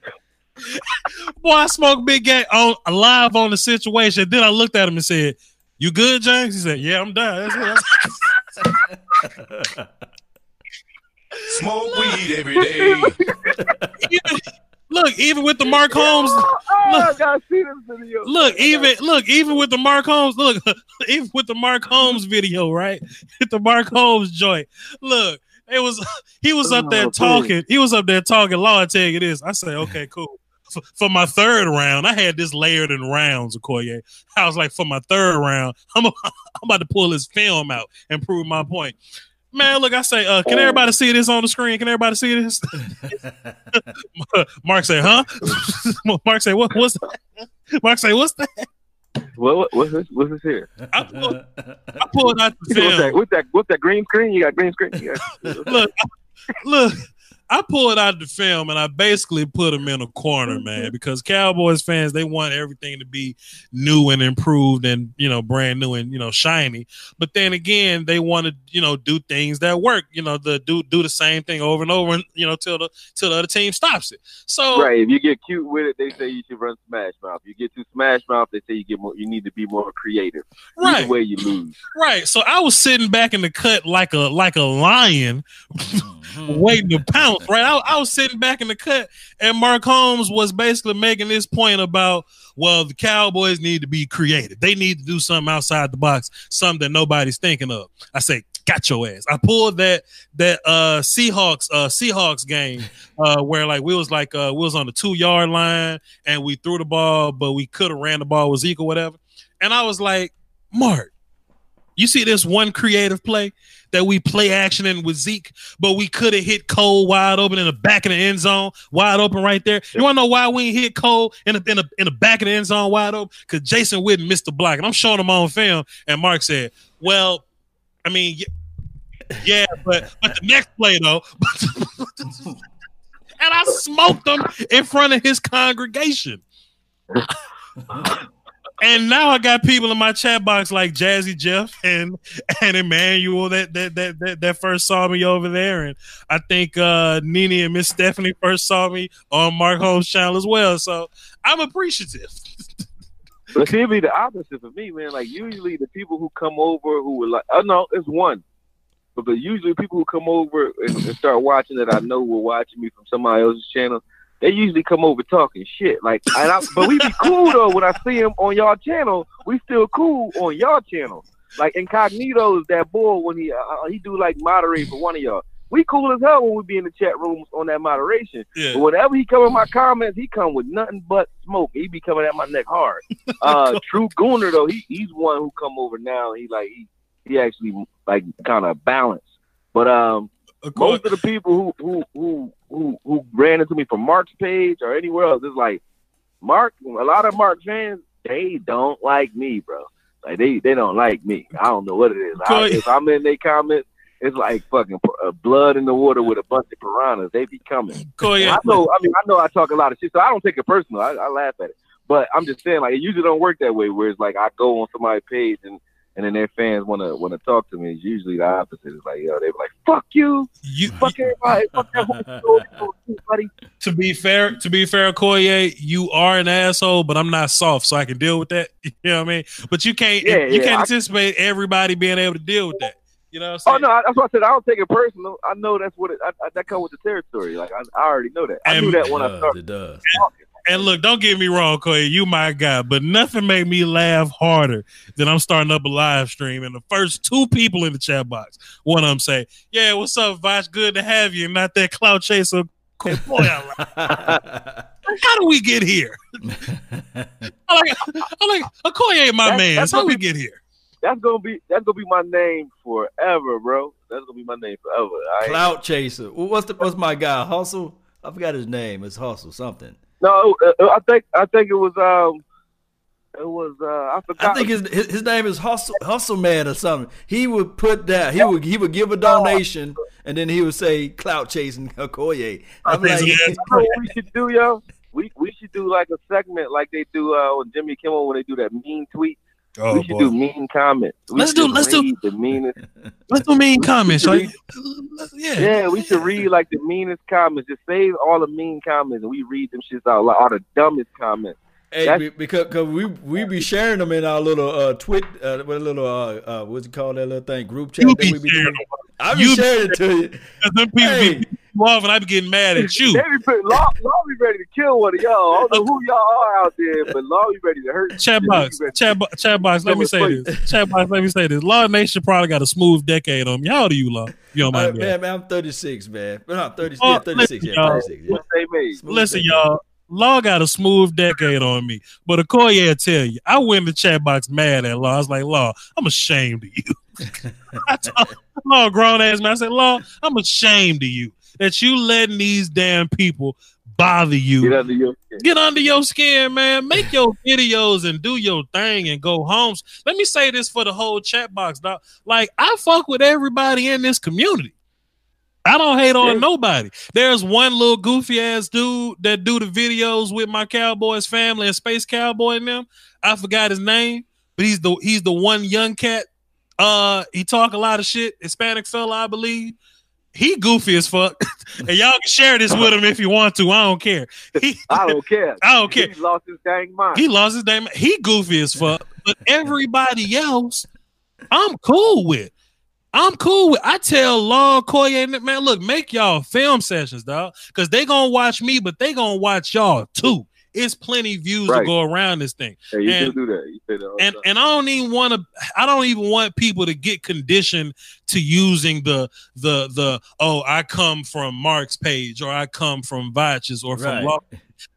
boy, I smoked Big Game on live on the situation. Then I looked at him and said, "You good, James?" He said, "Yeah, I'm done." That's it. Smoke weed every day. even, look, even with the Mark Holmes, Oh, I gotta see this video. look, even look, even with the Mark Holmes, look, even with the Mark Holmes video, right? With the Mark Holmes joint. Look, it was he was up there Oh, talking. He was up there talking. Law, I tell you this. I say, okay, cool. For, for my third round, I had this layered in rounds, Okoye. I was like, for my third round, I'm, I'm about to pull his film out and prove my point. Man, look, I say, uh, can everybody see this on the screen? Can everybody see this? Mark say, huh? Mark say, what? What's that? Mark say, what's that? What, what what's this? What's this here? I pulled, I pulled out the What's that? film. What's that? What's that green screen? You got green screen. You got, Look, look. I pulled out the film and I basically put him in a corner, mm-hmm. man, because Cowboys fans they want everything to be new and improved and you know brand new and you know shiny. But then again, they want to you know do things that work, you know, the do do the same thing over and over, and you know till the till the other team stops it. So right. If you get cute with it, they say you should run Smash Mouth. If you get too Smash Mouth, they say you get more. You need to be more creative. right, Either way, you lose. right. So I was sitting back in the cut like a like a lion mm. waiting to pounce, right? I, I was sitting back in the cut, and Mark Holmes was basically making this point about, well, the Cowboys need to be creative. They need to do something outside the box, something that nobody's thinking of. I say, got your ass. I pulled that that uh Seahawks uh Seahawks game uh where like we was like uh we was on the two yard line and we threw the ball, but we could have ran the ball with Zeke or whatever. And I was like, Mark, you see this one creative play that we play action in with Zeke, but we could have hit Cole wide open in the back of the end zone, wide open right there. You want to know why we ain't hit Cole in the, in the in the back of the end zone wide open? Because Jason Witten missed the block, and I'm showing him on film. And Mark said, "Well, I mean, yeah, but but the next play though." and I smoked him in front of his congregation. And now I got people in my chat box like Jazzy Jeff and and Emmanuel that that that that, that first saw me over there, and I think uh Nene and Miss Stephanie first saw me on Mark Holmes' channel as well. So I'm appreciative. But see, it'd be the opposite for me, man. Like usually the people who come over who were like, oh no, it's one. But, but usually people who come over and, and start watching that I know were watching me from somebody else's channel, they usually come over talking shit. Like, and I, but we be cool though. When I see him on y'all channel, we still cool on y'all channel. Like Incognito is that boy when he uh, he do like moderate for one of y'all. We cool as hell when we be in the chat rooms on that moderation. Yeah. But whenever he come in my comments, he come with nothing but smoke. He be coming at my neck hard. Uh, True Gooner though, he he's one who come over now. He like he he actually like kind of balanced. But um, most of the people who who who who who ran into me from Mark's page or anywhere else, is like Mark. A lot of Mark fans, they don't like me, bro. Like they they don't like me. I don't know what it is. I, if I'm in their comments, it's like fucking uh, blood in the water with a bunch of piranhas. They be coming. Koye, And I know. I mean, I know I talk a lot of shit, so I don't take it personal. I, I laugh at it. But I'm just saying, like, it usually don't work that way. Where it's like I go on somebody's page and and then their fans want to want to talk to me. It's usually the opposite. It's like, yo, they be like, "Fuck you, you, fuck everybody, fuck that whole story, buddy." to be fair, to be fair, Koye, you are an asshole, but I'm not soft, so I can deal with that. You know what I mean? But you can't Yeah, you yeah, can't I- anticipate everybody being able to deal with that. You know what I'm Oh no, that's what I said. I don't take it personal. I know that's what it. I, I, that comes with the territory. Like I, I already know that. I knew that when I started. And look, don't get me wrong, Koye, you my guy, but nothing made me laugh harder than I'm starting up a live stream and the first two people in the chat box, one of them say, "Yeah, what's up, Vosh? Good to have you." Not that cloud chaser. Boy, I how do we get here? I like, I like, Okoye ain't my That's- man. that's How we we- get here? That's gonna be that's gonna be my name forever, bro. That's gonna be my name forever. I ain't- Clout chaser. What's the what's my guy? Hustle. I forgot his name. It's Hustle something. No, uh, I think I think it was um, it was uh, I forgot. I think his his, his name is Hustle Hustle Man or something. He would put that. He would he would give a donation and then he would say clout chasing Okoye. I'm Okay, so like, yeah, You know what we should do, yo? We we should do like a segment like they do uh with Jimmy Kimmel when they do that mean tweet. Oh we should do mean comments. We Let's do- let's do- the meanest. Let's do mean comments, right? Yeah. Yeah, we should read like the meanest comments. Just save all the mean comments and we read them shits out. Like all the dumbest comments. Hey, That's- because cause we we be sharing them in our little uh twit uh with a little uh, uh what's it called that little thing group chat You that be we be sharing. I be You- sharing it to you. Because them people Hey. be you off and I be getting mad at you. They be put, law, law be ready to kill one of y'all. I don't know who y'all are out there, but law be ready to hurt. Chat you. box, chat, bo- chat box. Let me say this. Chat box. Let me say this. Law Nation probably got a smooth decade on me. How old are you, Law? You don't Uh, mind me. man, man, I'm 36, man. No, 30, Oh, yeah, 36, yeah, listen, y'all. 36. Yeah. What they made. Smooth Listen, thing. y'all. Law got a smooth decade on me, but Okoye will tell you, I went in the chat box mad at Law. I was like, Law, I'm ashamed of you. I told Law, a grown ass man, I said, Law, I'm ashamed of you that you letting these damn people bother you. Get under your skin. get under your skin, man. Make your videos and do your thing and go home. Let me say this for the whole chat box, dog. Like I fuck with everybody in this community. I don't hate on Yeah. nobody. There's one little goofy ass dude that do the videos with my Cowboys family and Space Cowboy and them. I forgot his name, but he's the he's the one young cat. Uh, he talk a lot of shit. Hispanic fella, I believe. He goofy as fuck, and y'all can share this with him if you want to. I don't care. He, I don't care. I don't care. He lost his dang mind. He lost his name. He goofy as fuck. But everybody else, I'm cool with. I'm cool with. I tell Law Koye, and man, look, make y'all film sessions, dog, because they gonna watch me, but they gonna watch y'all too. It's plenty views to go around this thing. Hey, you And- do do that. You say that And time. and I don't even want to. I don't even want people to get conditioned to using the the the oh I come from Mark's page or I come from Vach's or from Right. Law.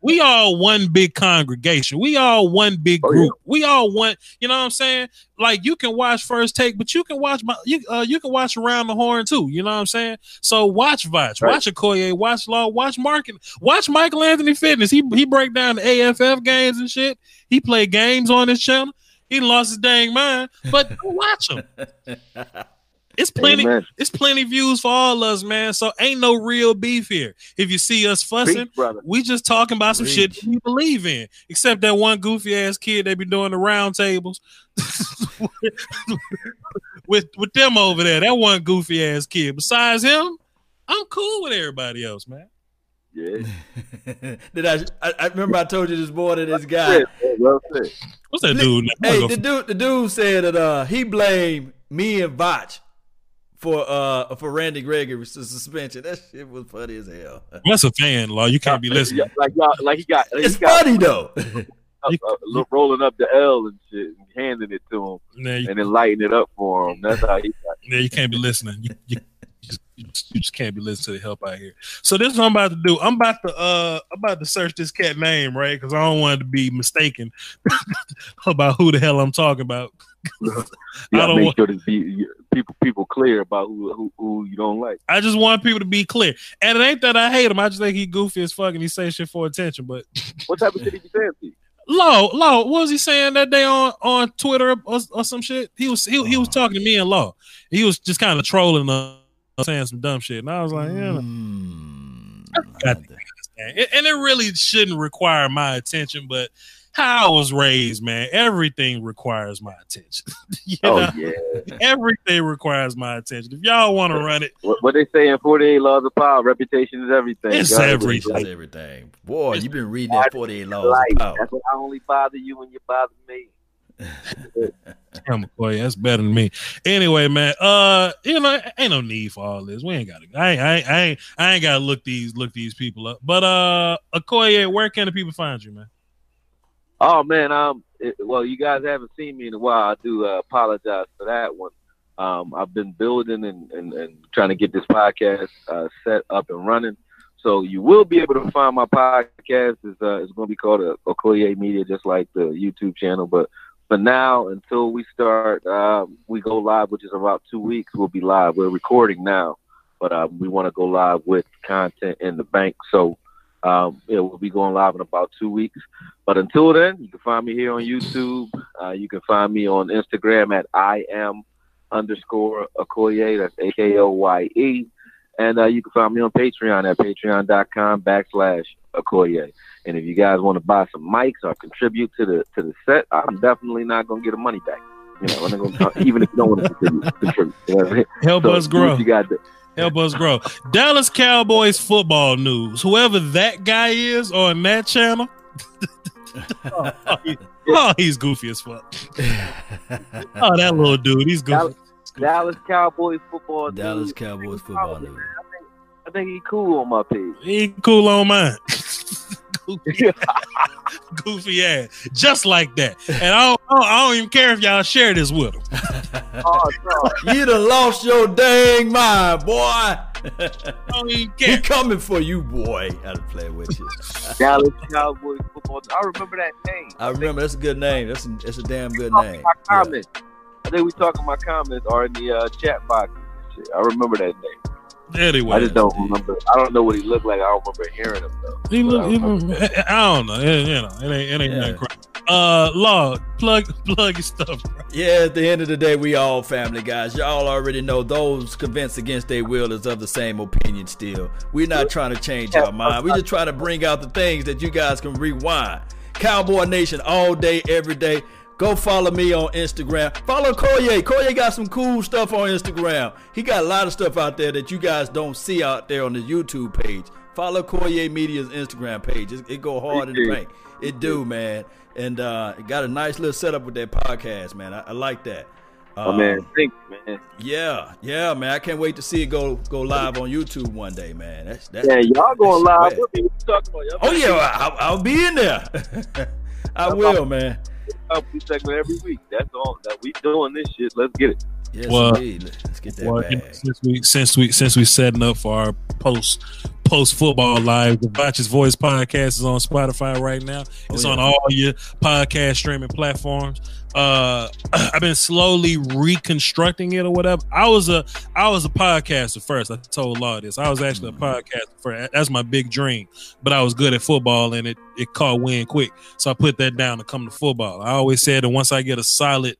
We all one big congregation. We all one big Oh, yeah. group. We all one. You know what I'm saying? Like you can watch First Take, but you can watch my you uh, you can watch Around the Horn too. You know what I'm saying? So watch Vach, Right. watch Okoye, watch Law, watch Mark, and watch Michael Anthony Fitness. He he break down the AFF games and shit. He play games on his channel. He lost his dang mind, but go watch him. It's plenty. Amen. It's plenty views for all us, man. So ain't no real beef here. If you see us fussing, Preach, we just talking about some shit Preach. that we believe in. Except that one goofy ass kid they be doing the round tables with with them over there. That one goofy ass kid. Besides him, I'm cool with everybody else, man. Yeah. Did I, I? I remember I told you this morning. This guy. Well said. What's that dude? Hey, the dude, the dude said that uh, he blamed me and Vach for uh for Randy Gregory's suspension. That shit was funny as hell. That's a fan, law. You can't be listening. Like y'all, like he got, he It's got funny though. uh, uh, rolling up the L and shit, and handing it to him, Nah, you, and then lighting it up for him. That's how he got. yeah, you can't be listening. You, you, you just, you just- can't be listening to the help out here. So this is what I'm about to do. I'm about to uh I'm about to search this cat name, right? Because I don't want to be mistaken about who the hell I'm talking about. You I don't make want- sure to be people people clear about who, who who you don't like. I just want people to be clear. And it ain't that I hate him. I just think he goofy as fuck and he say shit for attention. But What type of shit he be saying to you? Law, Law, what was he saying that day on on Twitter or, or some shit? He was he, he was talking to me and Law. He was just kind of trolling us, saying some dumb shit. And I was like, yeah. Mm. Got And and it really shouldn't require my attention, but how I was raised, man, everything requires my attention. you Oh know, yeah. everything requires my attention. If y'all want to run it, What, what they say in Forty Eight Laws of Power? Reputation is everything. It's God, everything. That's everything. Boy, you've been reading that 48 laws of power. That's why I only bother you when you bother me. damn, boy, that's better than me. Anyway, man, uh, you know, ain't no need for all this. We ain't got to. I ain't, I ain't, I ain't, I ain't got to look these look these people up. But uh, Okoye, where can the people find you, man? Oh man, um, it, well, you guys haven't seen me in a while. I do uh, apologize for that one. Um, I've been building and, and, and trying to get this podcast uh, set up and running. So you will be able to find my podcast. It's, uh, it's going to be called uh, Okoye Media, just like the YouTube channel. But for now, until we start, um, we go live, which is about two weeks. We'll be live. We're recording now, but uh, we want to go live with content in the bank. So um, yeah, we'll be going live in about two weeks. But until then, you can find me here on YouTube. Uh, you can find me on Instagram at I am underscore Okoye. That's A K O Y E. And uh, you can find me on Patreon at patreon.com backslash Okoye. And if you guys want to buy some mics or contribute to the to the set, I'm definitely not gonna get a money back. You know, I'm not gonna, even if you don't want to contribute. contribute you know I mean? Help So, us grow. You got to. Help us grow. Dallas Cowboys football news. Whoever that guy is on that channel. oh, he- oh, he's goofy as fuck. Oh, that little dude, he's goofy. Dallas- Dallas Cowboys football. Dallas dude. Cowboys football news. I think he cool on my page. He cool on mine. goofy, goofy ass, just like that. And I don't, I don't- even care if y'all share this with him. Oh, no. you done lost your dang mind, boy. I he coming for you, boy. I done play with you. Dallas Cowboys football. I remember that name. I remember that's a good name. That's a, that's a damn good name. My Yeah. comments. I think we talking my comments are in the uh, chat box. I remember that name. Anyway, I just don't indeed. remember. I don't know what he looked like. I don't remember hearing him though. He But look, I he look, I I don't know. It, you know, it ain't, it ain't Yeah. crazy. Uh, Law, plug, plug your stuff. Bro. Yeah, at the end of the day, we all family, guys. Y'all already know those convinced against their will is of the same opinion still. We're not trying to change our mind. We just trying to bring out the things that you guys can rewind. Cowboy Nation all day, every day. Go follow me on Instagram. Follow Koye. Koye got some cool stuff on Instagram. He got a lot of stuff out there that you guys don't see out there on the YouTube page. Follow Koye Media's Instagram page. It, it go hard in the bank. It do, man. And uh, it got a nice little setup with that podcast, man. I, I like that. Oh man, thanks, man. Yeah, yeah, man. I can't wait to see it go go live on YouTube one day, man. That's that's Yeah, y'all going live. What you talking about? Y'all Oh yeah, I'll, I'll be in there. I will, man. Be segment every week. That's all. That we doing this shit. Let's get it. Yes, Well, indeed. Let's get that Well, since we since we since we setting up for our post post football live, the Botches Voice podcast is on Spotify right now. It's Oh, yeah. on all your podcast streaming platforms. Uh, I've been slowly reconstructing it or whatever. I was a I was a podcaster first. I told Law this. I was actually a podcaster first. That's my big dream. But I was good at football and it it caught wind quick. So I put that down to come to football. I always said that once I get a solid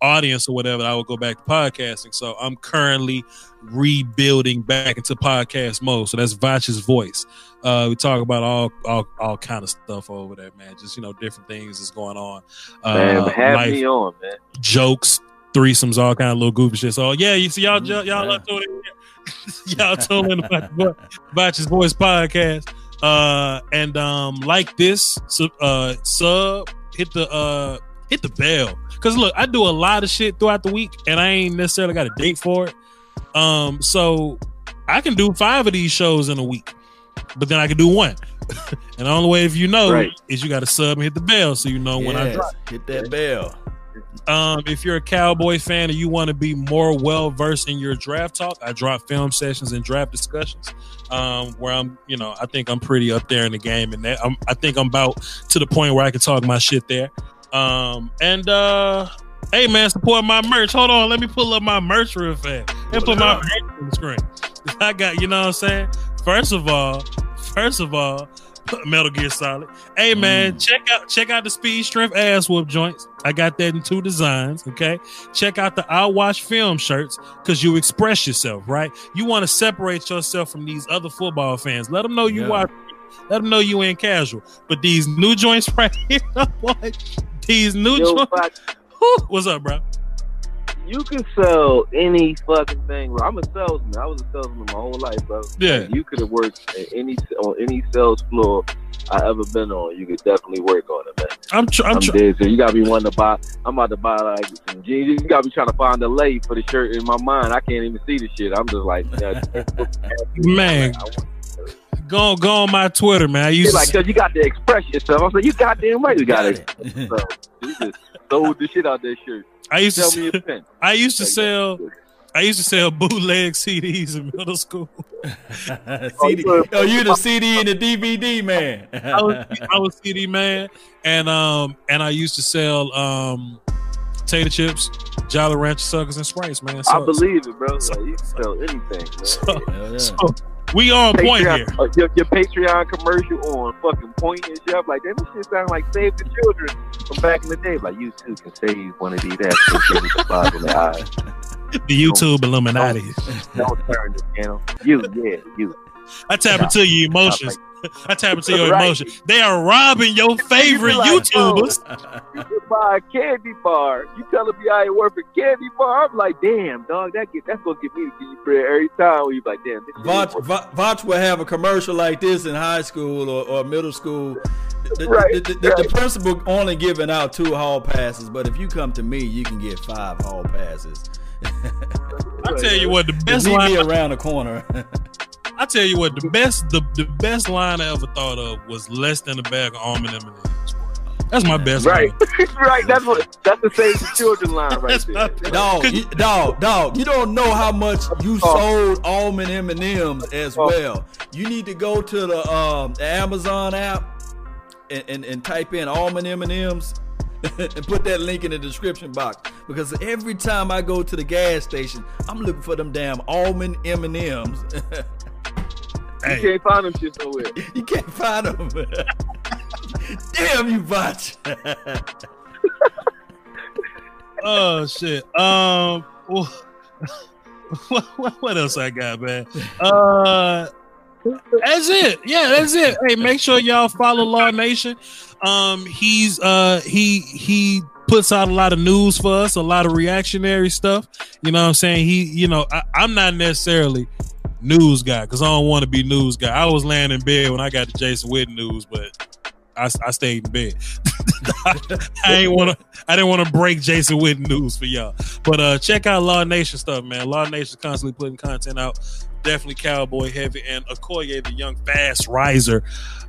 audience or whatever, I would go back to podcasting. So I'm currently rebuilding back into podcast mode. So that's Vach's voice. Uh, we talk about all all all kind of stuff over there, man. Just you know, different things that's going on. Uh, Man, have life, me on, man. jokes, threesomes, all kind of little goofy shit. So yeah, you see y'all y'all y'all Yeah. tuning in. y'all in about Vach's voice podcast. Uh, and um, like this, sub, uh, sub, hit the uh, hit the bell. Cause look, I do a lot of shit throughout the week, and I ain't necessarily got a date for it. Um, so I can do five of these shows in a week, but then I can do one. and the only way if you know Right. is you got to sub and hit the bell so you know when I drop. hit that bell. Um, if you're a Cowboy fan and you want to be more well versed in your draft talk, I drop film sessions and draft discussions. Um, where I'm, you know, I think I'm pretty up there in the game, and that I'm, I think I'm about to the point where I can talk my shit there. Um, and uh, hey man, support my merch. Hold on, let me pull up my merch real fast and put my merch on the screen. I got, you know what I'm saying. First of all, first of all, Metal Gear Solid. Hey man, check out check out the Speed Strength ass whoop joints. I got that in two designs. Okay, check out the I Watch Film shirts because you express yourself, right? You want to separate yourself from these other football fans. Let them know you Yeah. watch. Let them know you ain't casual. But these new joints right here, boy, these new Yo, joints. Fox, Whew, what's up, bro? you can sell any fucking thing. Bro. I'm a salesman. I was a salesman my whole life, bro. Yeah. You could have worked at any on any sales floor I ever been on. You could definitely work on it, man. I'm tr- I'm I'm, tr- dead. So you gotta be wanting to buy. I'm about to buy like some jeans. You gotta be trying to find the lay for the shirt in my mind. I can't even see the shit. I'm just like, yeah, Man. I want- go go on my Twitter, man. I used to like, cause you got to express yourself. I was like, you goddamn right, you got Got it. it. So you just sold the shit out that shirt. I used to Tell me sell. I used to Like, sell I used to sell bootleg CDs in middle school. CD. Oh, you the CD and the DVD man. I was I was CD man, and um and I used to sell um potato chips, Jolly Rancher suckers, and sprites, man. So, I believe it, bro. so- Like, you can sell anything, man. so, Hell yeah. so we on point here. uh, your, your Patreon commercial on fucking point and shit. I'm like, damn, this shit sound like Save the Children from back in the day. Like, you too can save one of these and the in the eye. The YouTube Illuminati. Don't turn the channel. You, yeah, you. I tap into your emotions. I tap into your Right. emotions. They are robbing your favorite like, oh, YouTubers. You buy a candy bar. You telling me I ain't worth a candy bar? I'm like, damn, dog, that get that's gonna get me to give you bread every time. When you like, damn, this shit Vach, ain't Vach will have a commercial like this in high school or, or middle school. The, the- Right, the, the- the principal only giving out two hall passes, but if you come to me, you can get five hall passes. I tell you what, the Just best meet line around the corner. I tell you what, the best the, the best line I ever thought of was less than a bag of almond M&Ms. That's my best Right, line. right. That's what that's the save the children line right there. dog, you, dog, dog. You don't know how much you Oh. sold almond M and M's as Oh. well. You need to go to the um the Amazon app and, and, and type in almond M and M's and put that link in the description box because every time I go to the gas station, I'm looking for them damn almond M and M's. You Hey, can't find them shit nowhere. you can't find them. damn you, botch. oh shit. Um, well, what, what, what else I got, man? Uh, that's it. Yeah, that's it. Hey, make sure y'all follow Law Nation. Um, he's uh he he puts out a lot of news for us, a lot of reactionary stuff. You know what I'm saying? He, you know, I, I'm not necessarily news guy because I don't want to be news guy. I was laying in bed when I got the Jason Witten news, but I, I stayed in bed. I ain't want to. I didn't want to break Jason Witten news for y'all. But uh, check out Law Nation stuff, man. Law Nation constantly putting content out. Definitely cowboy heavy, and Okoye, the young fast riser.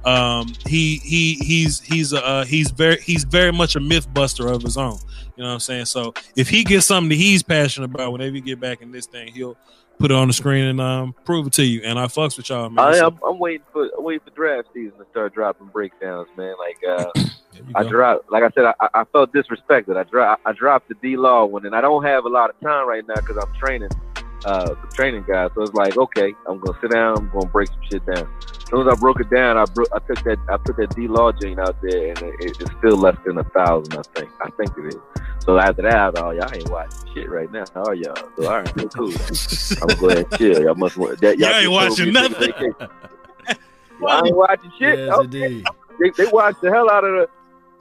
Um, he he he's he's uh he's very he's very much a myth buster of his own. You know what I'm saying? So if he gets something that he's passionate about, whenever you get back in this thing, he'll put it on the screen and um prove it to you. And I fucks with y'all, man. I, I'm, I'm waiting for I'm waiting for draft season to start dropping breakdowns, man. Like uh, I dropped, like I said, I, I felt disrespected. I dropped I dropped the D Law one, and I don't have a lot of time right now because I'm training, uh, training guys. So it's like, okay, I'm gonna sit down, I'm gonna break some shit down. As soon as I broke it down, I broke, I took that, I put that D Law joint out there, and it, it's still less than a thousand, I think. I think it is. So after that, I was, oh, y'all ain't watching shit right now, how are y'all? So all right, well, cool. I'm gonna go ahead and chill. Y'all must want that. Y'all just ain't watching me to take a nothing. vacation. Y'all ain't watching shit. Yes, Okay they, they watched the hell out of the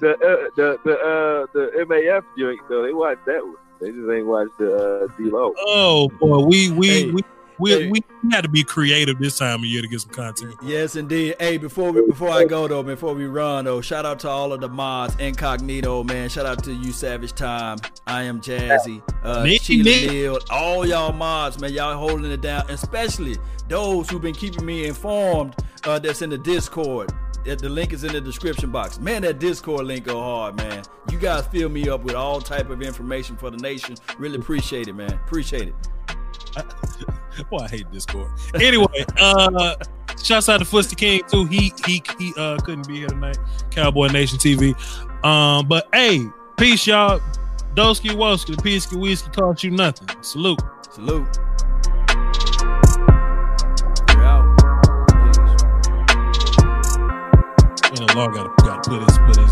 the uh, the the uh, the MAF joint though. They watched that one. They just ain't watched the uh, D Lo. Oh boy, we we Hey. we we, Hey. we had to be creative this time of year to get some content. Yes, indeed. Hey, before we before I go though, before we run though, shout out to all of the mods, Incognito, man. Shout out to you, Savage Time. I am Jazzy, uh, Nick, Sheila Nick. Neal, all y'all mods, man. Y'all holding it down, especially those who've been keeping me informed. Uh, that's in the Discord. The link is in the description box. Man, that Discord link go hard, man. You guys fill me up with all type of information for the nation. Really appreciate it, man. Appreciate it. Boy, I hate Discord. Anyway, uh shouts out to Fusty King too. He he he uh couldn't be here tonight. Cowboy Nation TV. Um, but hey, peace, y'all. Doski Woski, the Peasky Whiskey cost you nothing. Salute. Salute. We're out. Peace. You know, gotta gotta put his put his